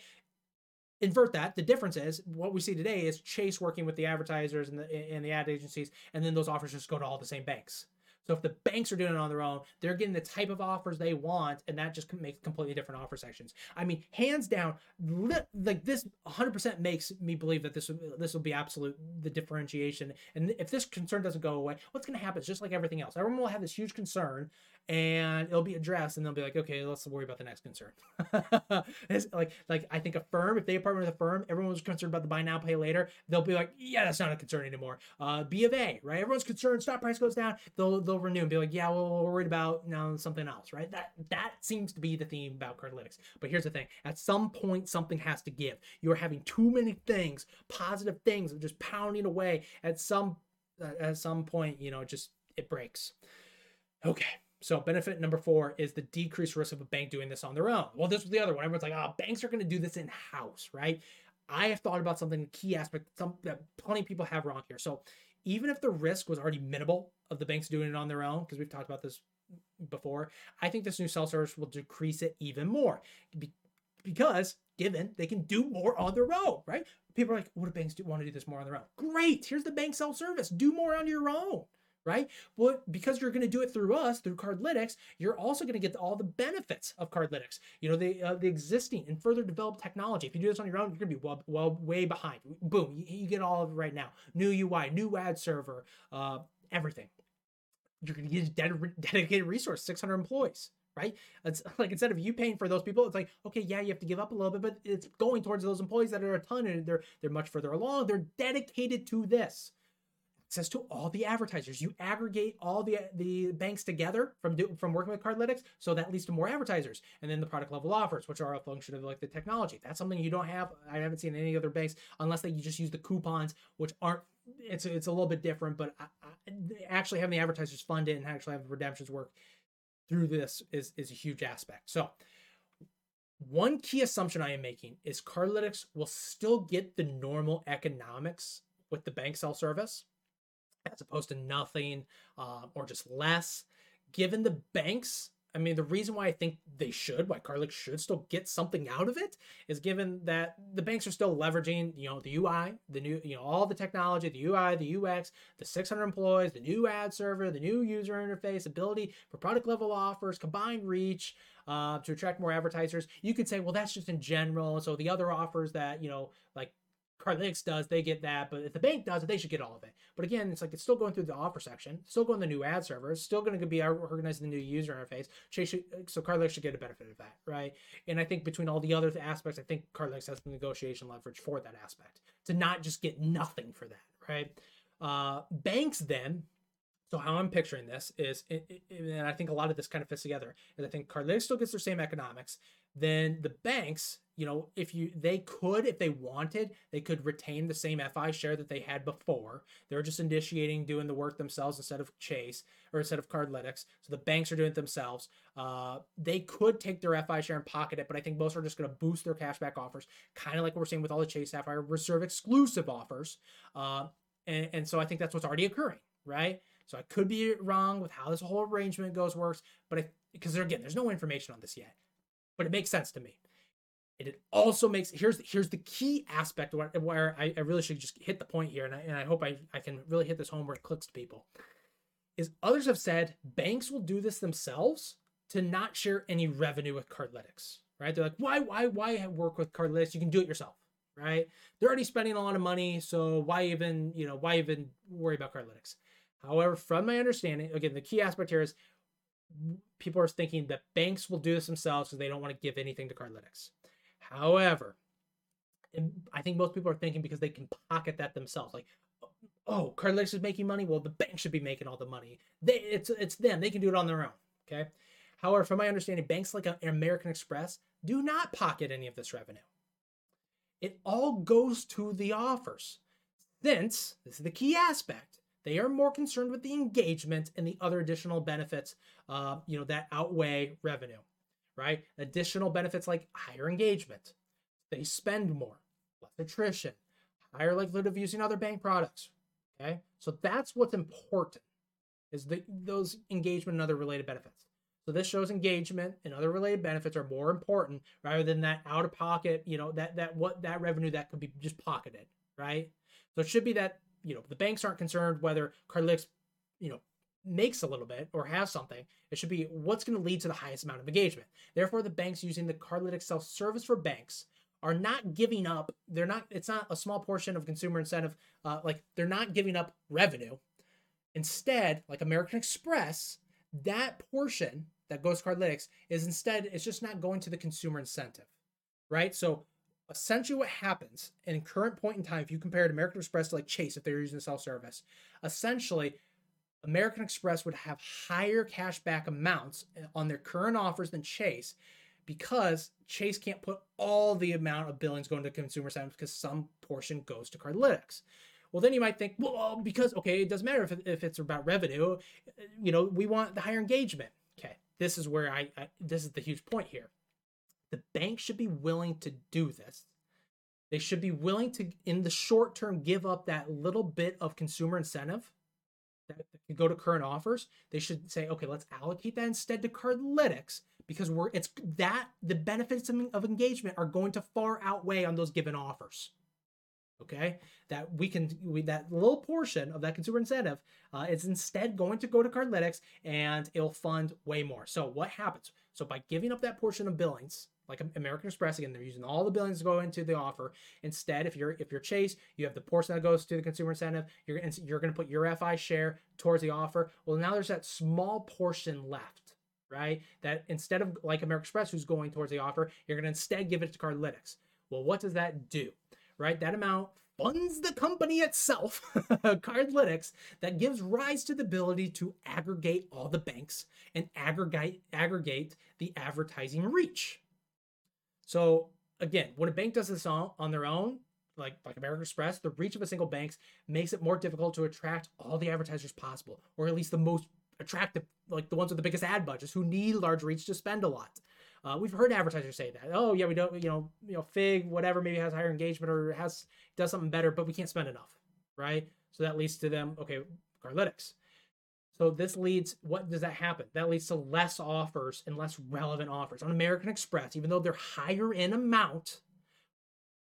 Invert that. The difference is what we see today is Chase working with the advertisers and the and the ad agencies, and then those offers just go to all the same banks. So if the banks are doing it on their own, they're getting the type of offers they want, and that just makes completely different offer sections. I mean, hands down, like this 100% makes me believe that this this will be absolute the differentiation. And if this concern doesn't go away, what's going to happen is just like everything else. Everyone will have this huge concern, and it'll be addressed and they'll be like okay let's worry about the next concern. Like like i think a firm if they partner with Affirm everyone was concerned about the buy now pay later they'll be like yeah that's not a concern anymore. Uh b of a right? Everyone's concerned stock price goes down they'll they'll renew and be like yeah well we're worried about now something else right? That that seems to be the theme about cardlytics. But here's the thing at some point something has to give. You're having too many things positive things just pounding away. At some uh, at some point you know just it breaks. Okay so benefit number four is the decreased risk of a bank doing this on their own. Well, this was the other one. Everyone's like, oh, banks are going to do this in house, right? I have thought about something key aspect some that plenty of people have wrong here. So even if the risk was already minimal of the banks doing it on their own, because we've talked about this before, I think this new self service will decrease it even more. Be- because given they can do more on their own, right? People are like, what do banks do want to do this more on their own? Great. Here's the bank self service. Do more on your own right? Well, because you're going to do it through us, through Cardlytics, you're also going to get all the benefits of Cardlytics. You know, the uh, the existing and further developed technology. If you do this on your own, you're going to be well, well way behind. Boom, you, you, get all of it right now. New UI, new ad server, uh, everything. You're going to get a dedicated resource, 600 employees. Right? It's like instead of you paying for those people, it's like, okay, yeah, you have to give up a little bit, but it's going towards those employees that are a ton and they're they're much further along. They're dedicated to this access to all the advertisers. You aggregate all the the banks together from do, from working with Cardlytics, so that leads to more advertisers, and then the product level offers, which are a function of like the technology. That's something you don't have. I haven't seen any other banks unless they just use the coupons, which aren't. It's it's a little bit different, but I, I, actually having the advertisers fund it and actually have redemptions work through this is is a huge aspect. So. One key assumption I am making is Cardlytics will still get the normal economics with the bank self service as opposed to nothing um, or just less. Given the banks, I mean, the reason why I think they should, why Cardlytics should still get something out of it, is given that the banks are still leveraging, you know, the UI, the new, you know, all the technology, the UI, the UX, the 600 employees, the new ad server, the new user interface, ability for product level offers, combined reach uh, to attract more advertisers. You could say, well, that's just in general. So the other offers that, you know, like Cardlytics does, they get that. But if the bank does it, they should get all of it. But again, it's like it's still going through the offer section, still going to the new ad server, it's still going to be organizing the new user interface. So Cardlytics should get a benefit of that, right? And I think between all the other aspects, I think Cardlytics has the negotiation leverage for that aspect to not just get nothing for that, right? Uh, banks then so how I'm picturing this is, and I think a lot of this kind of fits together, is I think Cardlytics still gets their same economics. Then the banks you know, if you they could, if they wanted, they could retain the same FI share that they had before. They're just initiating doing the work themselves instead of Chase or instead of Cardlytics. So the banks are doing it themselves. Uh, they could take their FI share and pocket it, but I think most are just going to boost their cashback offers, kind of like we're seeing with all the Chase Sapphire Reserve exclusive offers. Uh, and, and so I think that's what's already occurring, right? So I could be wrong with how this whole arrangement goes works, but because again, there's no information on this yet, but it makes sense to me. And it also makes here's here's the key aspect where, where I, I really should just hit the point here, and I, and I hope I, I can really hit this home where it clicks to people. Is others have said banks will do this themselves to not share any revenue with Cardlytics, right? They're like, why why why work with Cardlytics? You can do it yourself, right? They're already spending a lot of money, so why even you know why even worry about Cardlytics? However, from my understanding, again, the key aspect here is people are thinking that banks will do this themselves because they don't want to give anything to Cardlytics. However, I think most people are thinking because they can pocket that themselves. Like, oh, Cardlytics is making money. Well, the bank should be making all the money. They, it's it's them. They can do it on their own. Okay. However, from my understanding, banks like uh, American Express do not pocket any of this revenue. It all goes to the offers. Since this is the key aspect, they are more concerned with the engagement and the other additional benefits, uh, you know, that outweigh revenue right? Additional benefits like higher engagement, they spend more, less attrition, higher likelihood of using other bank products. Okay, so that's what's important is the, those engagement and other related benefits. So this shows engagement and other related benefits are more important rather than that out of pocket, you know, that that what that revenue that could be just pocketed, right? So it should be that you know the banks aren't concerned whether Cardlytics, you know, makes a little bit or has something, it should be what's going to lead to the highest amount of engagement. Therefore, the banks using the Cardlytics self service for banks are not giving up. They're not. It's not a small portion of consumer incentive. Uh, like they're not giving up revenue. Instead, like American Express, that portion that goes to Cardlytics is instead it's just not going to the consumer incentive, right? So essentially what happens in current point in time, if you compare American Express to like Chase, if they're using self service, essentially American Express would have higher cashback amounts eh, on their current offers than Chase because Chase can't put all the amount of billings going to consumer segments because some portion goes to Cardlytics. Well, then you might think, well, because, okay, it doesn't matter if, if it's about revenue. Eh, you know, we want the higher engagement. Okay, this is where I, I this is the huge point here. The bank should be willing to do this. They should be willing to, in the short term, give up that little bit of consumer incentive that could go to current offers, they should say, okay, let's allocate that instead to Cardlytics because we're it's that the benefits of engagement are going to far outweigh on those given offers. Okay, that we can we, that little portion of that consumer incentive uh, is instead going to go to Cardlytics and it'll fund way more. So what happens? So by giving up that portion of billings, like American Express again, they're using all the billings to go into the offer. Instead, if you're if you're Chase, you have the portion that goes to the consumer incentive. You're you're going to put your FI share towards the offer. Well, now there's that small portion left, right? That instead of like American Express, who's going towards the offer, you're going to instead give it to Cardlytics. Well, what does that do? Right, that amount funds the company itself, Cardlytics, that gives rise to the ability to aggregate all the banks and aggregate aggregate the advertising reach so again, when a bank does this on, on their own, like like American Express, the reach of a single bank makes it more difficult to attract all the advertisers possible, or at least the most attractive, like the ones with the biggest ad budgets who need large reach to spend a lot. Uh, we've heard advertisers say that. Oh yeah, we don't, you know, you know, Figg, whatever, maybe has higher engagement or has does something better, but we can't spend enough, right? So that leads to them, okay, Cardlytics. So this leads, what does that happen? That leads to less offers and less relevant offers. On American Express, even though they're higher in amount,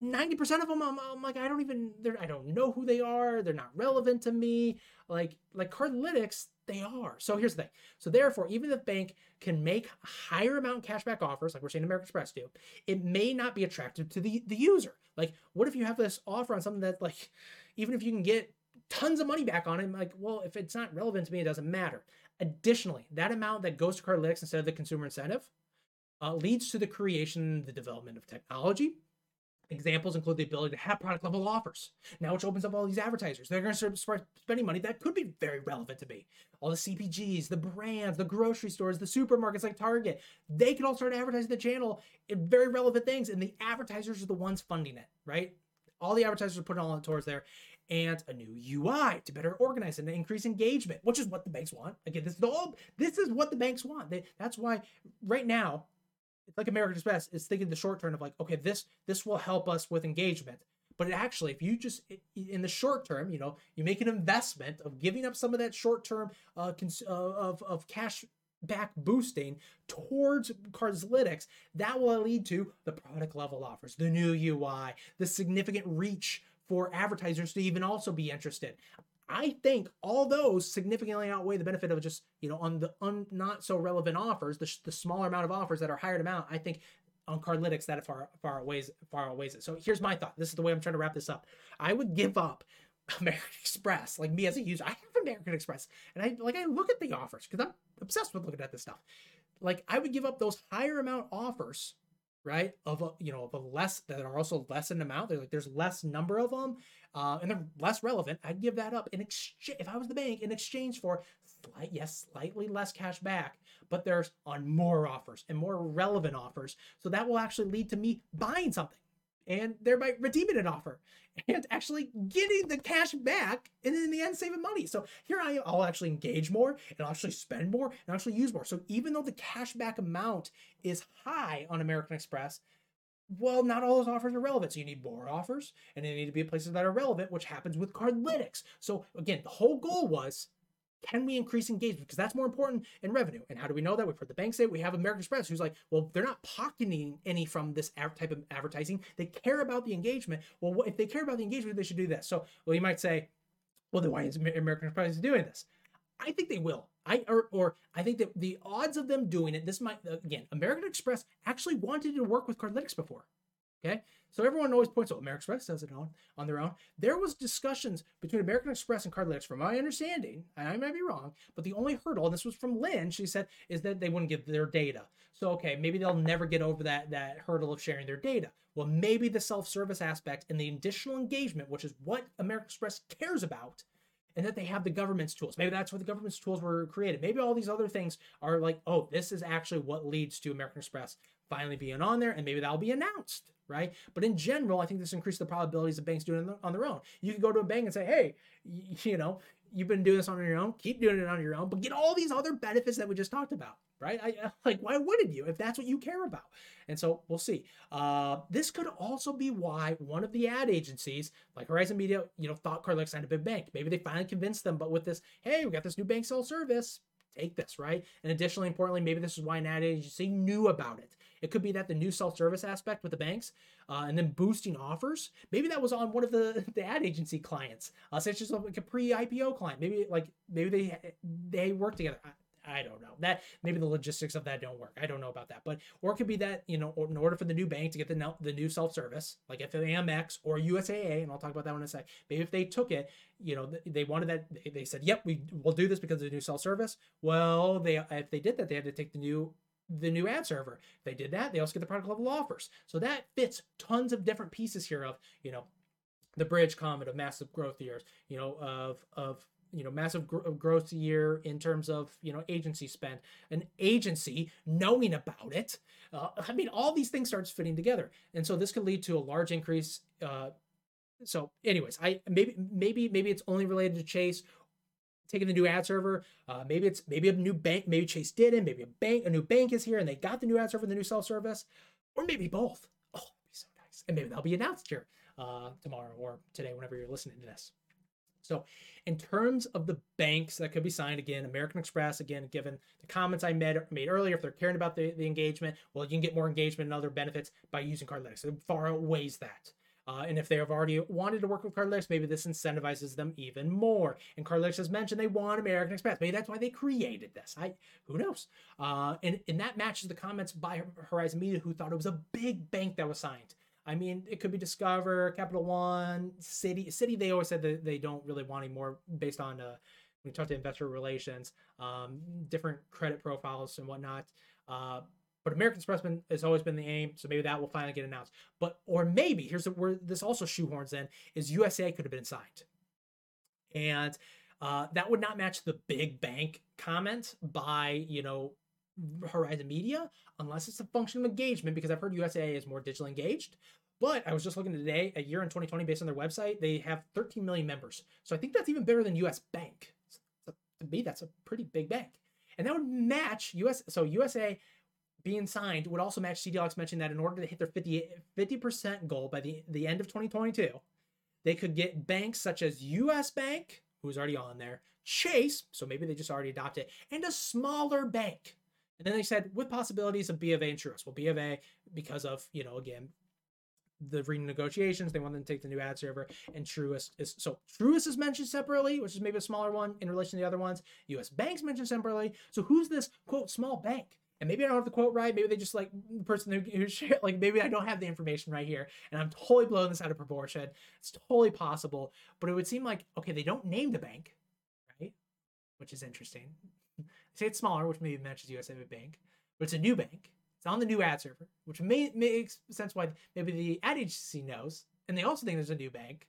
90% of them I'm, I'm, like I don't even I don't know who they are. They're not relevant to me. Like like Cardlytics, they are. So here's the thing. So therefore, even if the bank can make higher amount cashback offers, like we're seeing American Express do, it may not be attractive to the the user. Like, what if you have this offer on something that like, even if you can get tons of money back on it. I'm like, well, if it's not relevant to me, it doesn't matter. Additionally, that amount that goes to Cardlytics instead of the consumer incentive uh, leads to the creation, the development of technology, Examples include the ability to have product level offers. Now, which opens up all these advertisers. They're going to start spending money that could be very relevant to me. All the CPGs, the brands, the grocery stores, the supermarkets like Target, they can all start advertising the channel in very relevant things, and the advertisers are the ones funding it, right? All the advertisers are putting all towards there. And a new UI to better organize and increase engagement, which is what the banks want. Again, this is all this is what the banks want. They, that's why right now like American Express is thinking the short term of like, okay, this this will help us with engagement. But actually, if you just in the short term, you know, you make an investment of giving up some of that short term uh, cons- uh, of of cash back boosting towards Cardlytics, that will lead to the product level offers, the new UI, the significant reach for advertisers to even also be interested. I think all those significantly outweigh the benefit of just, you know, on the un, not so relevant offers, the, the smaller amount of offers that are higher amount. I think on Cardlytics that far far outweighs far outweighs it. So here's my thought. This is the way I'm trying to wrap this up. I would give up American Express. Like me as a user, I have American Express, and I like I look at the offers because I'm obsessed with looking at this stuff. Like I would give up those higher amount offers right? Of a, you know, of a less that are also less in amount. They're like there's less number of them, uh, and they're less relevant. I'd give that up in exchange if I was the bank in exchange for slight, yes, slightly less cash back, but there's on more offers and more relevant offers. So that will actually lead to me buying something and thereby redeeming an offer and actually getting the cash back and in the end saving money. So here I am, I'll actually engage more and I'll actually spend more and actually use more. So even though the cash back amount is high on American Express, well, not all those offers are relevant. So you need more offers and they need to be places that are relevant, which happens with Cardlytics. So again, the whole goal was can we increase engagement? Because that's more important in revenue. And how do we know that? We've heard the bank say we have American Express, who's like, well, they're not pocketing any from this type of advertising. They care about the engagement. Well, if they care about the engagement, they should do this. So, well, you might say, well, then why is American Express doing this? I think they will. I or, or I think that the odds of them doing it, this might again, American Express actually wanted to work with Cardlytics before. Okay, so everyone always points out American Express does it on, on their own. There was discussions between American Express and Cardlytics, from my understanding, and I might be wrong, but the only hurdle, and this was from Lynne, she said, is that they wouldn't give their data. So okay, maybe they'll never get over that that hurdle of sharing their data. Well, maybe the self-service aspect and the additional engagement, which is what American Express cares about, and that they have the governance tools. Maybe that's where the governance tools were created. Maybe all these other things are like, oh, this is actually what leads to American Express finally being on there, and maybe that'll be announced right? But in general, I think this increases the probabilities of banks doing it on their own. You can go to a bank and say, hey, you know, you've been doing this on your own, keep doing it on your own, but get all these other benefits that we just talked about, right? I, like, why wouldn't you if that's what you care about? And so we'll see. Uh, this could also be why one of the ad agencies, like Horizon Media, you know, thought Cardlytics signed a big bank. Maybe they finally convinced them, but with this, hey, we got this new bank self service, take this, right? And additionally, importantly, maybe this is why an ad agency knew about it. It could be that the new self-service aspect with the banks, uh, and then boosting offers. Maybe that was on one of the, the ad agency clients, uh, such as like a pre-IPO client. Maybe like maybe they they work together. I, I don't know that maybe the logistics of that don't work. I don't know about that, but or it could be that you know, in order for the new bank to get the the new self service, like if Amex or USAA, and I'll talk about that one in a sec. Maybe if they took it, you know, they wanted that. They said, "Yep, we will do this because of the new self service." Well, they if they did that, they had to take the new the new ad server. They did that, they also get the product level offers. So that fits tons of different pieces here of, you know, the Bridg comment of massive growth years, you know, of, of, you know, massive gr- growth year in terms of, you know, agency spend, an agency knowing about it. Uh, I mean, all these things starts fitting together. And so this could lead to a large increase, uh, so anyways i maybe maybe maybe it's only related to chase taking the new ad server. Uh, maybe it's maybe a new bank. Maybe Chase didn't. Maybe a bank, a new bank is here, and they got the new ad server, the new self service, or maybe both. Oh, that'd be so nice. And maybe that'll be announced here uh, tomorrow or today, whenever you're listening to this. So, in terms of the banks that could be signed again, American Express, again, given the comments I made, made earlier, if they're caring about the, the engagement, well, you can get more engagement and other benefits by using Cardlytics. It far outweighs that. Uh, and if they have already wanted to work with Cardlytics, maybe this incentivizes them even more. And Cardlytics has mentioned they want American Express. Maybe that's why they created this. I who knows? Uh, and and that matches the comments by Horizon Media, who thought it was a big bank that was signed. I mean, it could be Discover, Capital One, Citi. Citi, they always said that they don't really want any more based on uh, when you talk to investor relations, um, different credit profiles and whatnot. Uh, But American Express been, has always been the aim, so maybe that will finally get announced. But or maybe here's where this also shoehorns in is USA could have been signed, and uh, that would not match the big bank comment by you know Horizon Media unless it's a function of engagement because I've heard USA is more digitally engaged. But I was just looking today, a year in 2020, based on their website, they have 13 million members. So I think that's even bigger than US Bank. So to me, that's a pretty big bank. And that would match US. So USA being signed would also match CDLX mentioned that in order to hit their 50, 50% goal by the, the end of 2022, they could get banks such as US Bank, who's already on there, Chase, so maybe they just already adopted, and a smaller bank. And then they said with possibilities of B of A Truist. Well, B of A, because of, you know, again, the renegotiations, they want them to take the new ad server, and Truist is so Truist is mentioned separately, which is maybe a smaller one in relation to the other ones. US Bank's mentioned separately. So who's this quote small bank? And maybe I don't have the quote right. Maybe they just like the person who, who shared, like maybe I don't have the information right here, and I'm totally blowing this out of proportion. It's totally possible, but it would seem like okay, they don't name the bank, right? Which is interesting. They say it's smaller, which maybe matches USA Bank, but it's a new bank. It's on the new ad server, which may makes sense why maybe the ad agency knows, and they also think there's a new bank.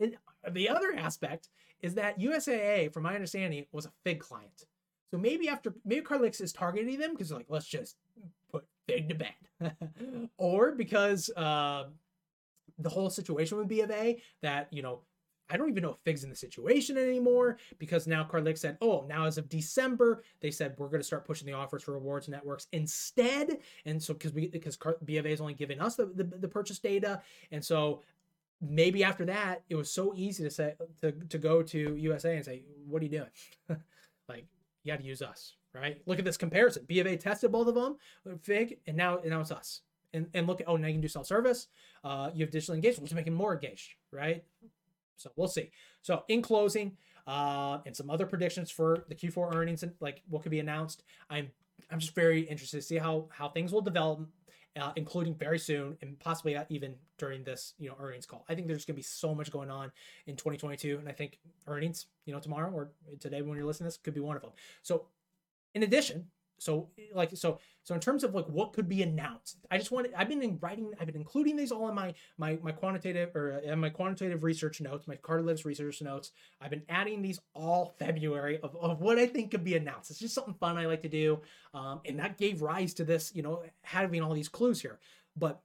And the other aspect is that USAA, from my understanding, was a Figg client. So maybe after maybe Cardlytics is targeting them because like let's just put Figg to bed, or because uh, the whole situation with B of A that you know I don't even know if Figg's in the situation anymore because now Cardlytics said, oh, now as of December, they said we're going to start pushing the offers for rewards networks instead. And so because we because B of A is only giving us the, the, the purchase data, and so maybe after that, it was so easy to say to, to go to USA and say, what are you doing? like you got to use us, right? Look at this comparison. B of A tested both of them, Figg, and now and now it's us. And and look at oh now you can do self service. Uh, you have digital engagement, which is making more engaged, right? So we'll see. So in closing, uh, and some other predictions for the Q4 earnings and like what could be announced. I'm I'm just very interested to see how how things will develop uh, including very soon and possibly even during this you know earnings call. I think there's going to be so much going on in 2022, and I think earnings you know tomorrow or today when you're listening to this could be one of them. So, in addition, so like so so in terms of like what could be announced i just wanted i've been writing i've been including these all in my my my quantitative or in my quantitative research notes my Cardlytics research notes. I've been adding these all february of, of what i think could be announced. It's just something fun i like to do um, and that gave rise to this you know having all these clues here. But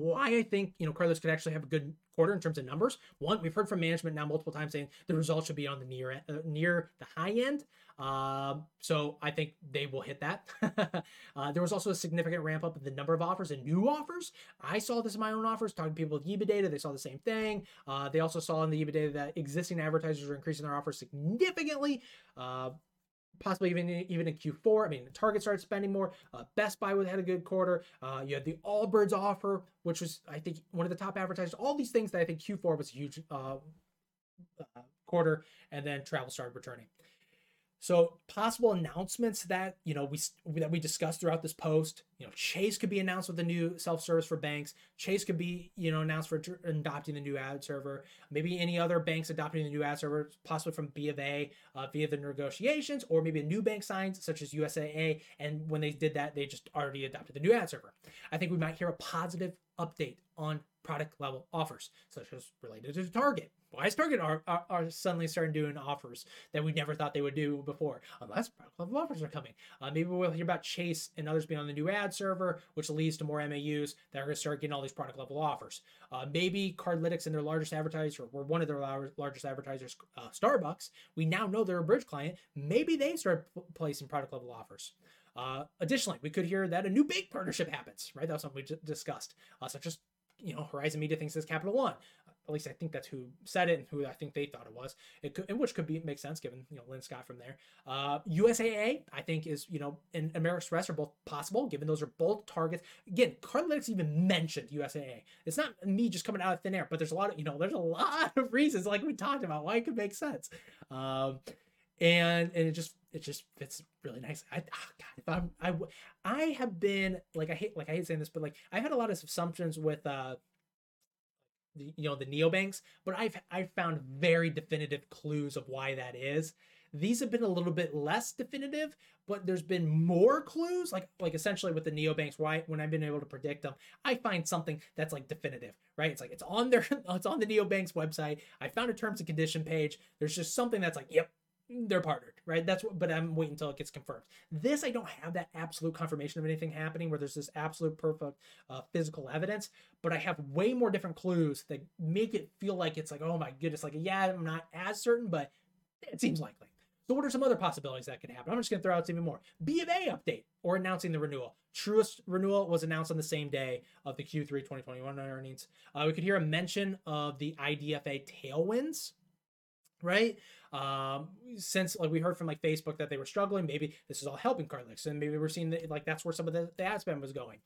why I think you know Cardlytics could actually have a good quarter in terms of numbers. One, we've heard from management now multiple times saying the results should be on the near uh, near the high end. Uh, so I think they will hit that. uh, there was also a significant ramp up in the number of offers and new offers. I saw this in my own offers, talking to people with EBITDA data. They saw the same thing. Uh, they also saw in the EBITDA data that existing advertisers are increasing their offers significantly. Possibly even even in Q4. I mean, Target started spending more. Uh, Best Buy had a good quarter. Uh, you had the Allbirds offer, which was I think one of the top advertisers. All these things that I think Q4 was a huge uh, uh quarter, and then travel started returning. So possible announcements that you know we that we discussed throughout this post. You know, Chase could be announced with the new self-service for banks. Chase could be you know announced for adopting the new ad server. Maybe any other banks adopting the new ad server, possibly from B of A uh, via the negotiations, or maybe a new bank signs such as USAA. And when they did that, they just already adopted the new ad server. I think we might hear a positive update on product level offers, such as related to Target. Why is Target are, are, are, suddenly starting doing offers that we never thought they would do before? Unless product level offers are coming. Uh, maybe we'll hear about Chase and others being on the new ad server, which leads to more MAUs that are going to start getting all these product level offers. Uh, maybe Cardlytics and their largest advertiser, or one of their largest advertisers, uh, Starbucks, we now know they're a Bridg client. Maybe they start p- placing product level offers. Uh, additionally, we could hear that a new big partnership happens, right? That was something we d- discussed, uh, such as you know, Horizon Media thinks it's Capital One. At least I think that's who said it and who I think they thought it was. It could, which could be make sense given you know Lynne Scott from there. Uh, USAA I think is you know and American Express are both possible given those are both targets. Again, Cardlytics even mentioned USAA. It's not me just coming out of thin air, but there's a lot of you know there's a lot of reasons like we talked about why it could make sense. Um, and and it just it just fits really nice. I oh God, if I'm I I have been like I hate like I hate saying this, but like I've had a lot of assumptions with uh you know the neobanks, but I've I've found very definitive clues of why that is. These have been a little bit less definitive, but there's been more clues. Like like essentially with the neobanks, why when I've been able to predict them, I find something that's like definitive, right? It's like it's on their it's on the neobanks website. I found a terms and condition page. There's just something that's like, yep, they're partnered, right? That's what, but I'm waiting until it gets confirmed. This, I don't have that absolute confirmation of anything happening where there's this absolute perfect uh, physical evidence, but I have way more different clues that make it feel like it's like, oh my goodness, like, yeah, I'm not as certain, but it seems likely. So, what are some other possibilities that could happen? I'm just going to throw out even more. B of A update or announcing the renewal. Truist renewal was announced on the same day of the Q3 2021 earnings. Uh, we could hear a mention of the IDFA tailwinds right? Um, since like we heard from like Facebook that they were struggling, maybe this is all helping Cardlytics, and maybe we're seeing that like that's where some of the, the ad spend was going.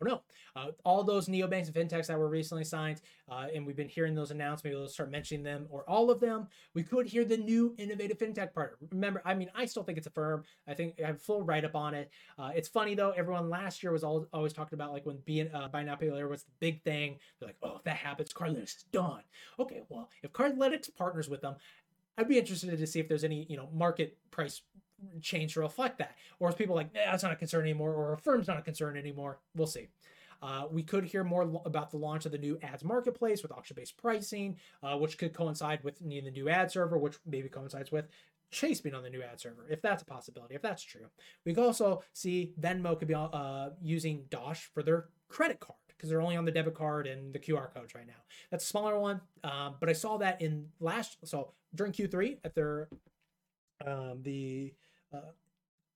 I don't know. Uh, all those neobanks and fintechs that were recently signed, uh, and we've been hearing those announced. Maybe we'll start mentioning them or all of them. We could hear the new innovative fintech partner. Remember, I mean, I still think it's Affirm. I think I have full write up on it. Uh, it's funny though. Everyone last year was all, always talking about like when being uh, buy now pay later was the big thing. They're like, oh, if that happens, Cardlytics is done. Okay, well, if Cardlytics partners with them, I'd be interested to see if there's any, you know, market price change to reflect that. Or if people like, that's not a concern anymore, or Affirm's not a concern anymore. We'll see. Uh, we could hear more about the launch of the new ads marketplace with auction-based pricing, uh, which could coincide with needing the new ad server, which maybe coincides with Chase being on the new ad server, if that's a possibility, if that's true. We could also see Venmo could be uh, using Dosh for their credit card because they're only on the debit card and the QR codes right now. That's a smaller one, um, but I saw that in last so during Q3 at their um, the uh,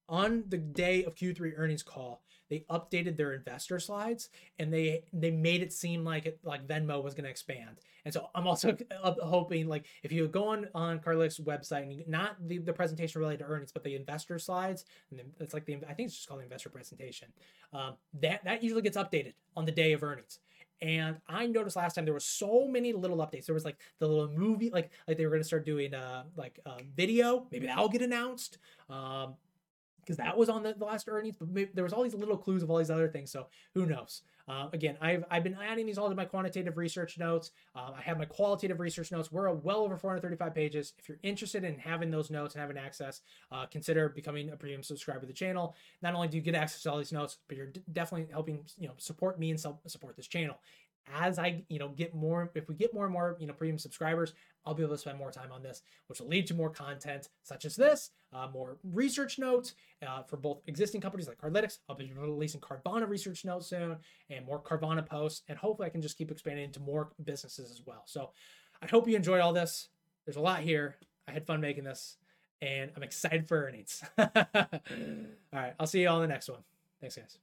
on the day of Q3 earnings call, they updated their investor slides and they they made it seem like it like Venmo was going to expand. And so I'm also hoping like if you go on on Cardlytics website and you, not the, the presentation related to earnings, but the investor slides, and it's like the I think it's just called the investor presentation. Um, that that usually gets updated on the day of earnings. And I noticed last time there were so many little updates. There was like the little movie, like like they were to start doing uh like uh, video. Maybe that'll get announced. Um, because that was on the, the last earnings, but maybe, there was all these little clues of all these other things. So who knows? Uh, again, I've, I've been adding these all to my quantitative research notes. Uh, I have my qualitative research notes. We're well over 435 pages. If you're interested in having those notes and having access, uh, consider becoming a premium subscriber to the channel. Not only do you get access to all these notes, but you're d- definitely helping you know support me and support this channel as I, you know, get more, if we get more and more, you know, premium subscribers, I'll be able to spend more time on this, which will lead to more content such as this, uh, more research notes uh, for both existing companies like Cardlytics. I'll be releasing Carvana research notes soon and more Carvana posts. And hopefully I can just keep expanding into more businesses as well. So I hope you enjoyed all this. There's a lot here. I had fun making this and I'm excited for earnings. all right. I'll see you all in the next one. Thanks, guys.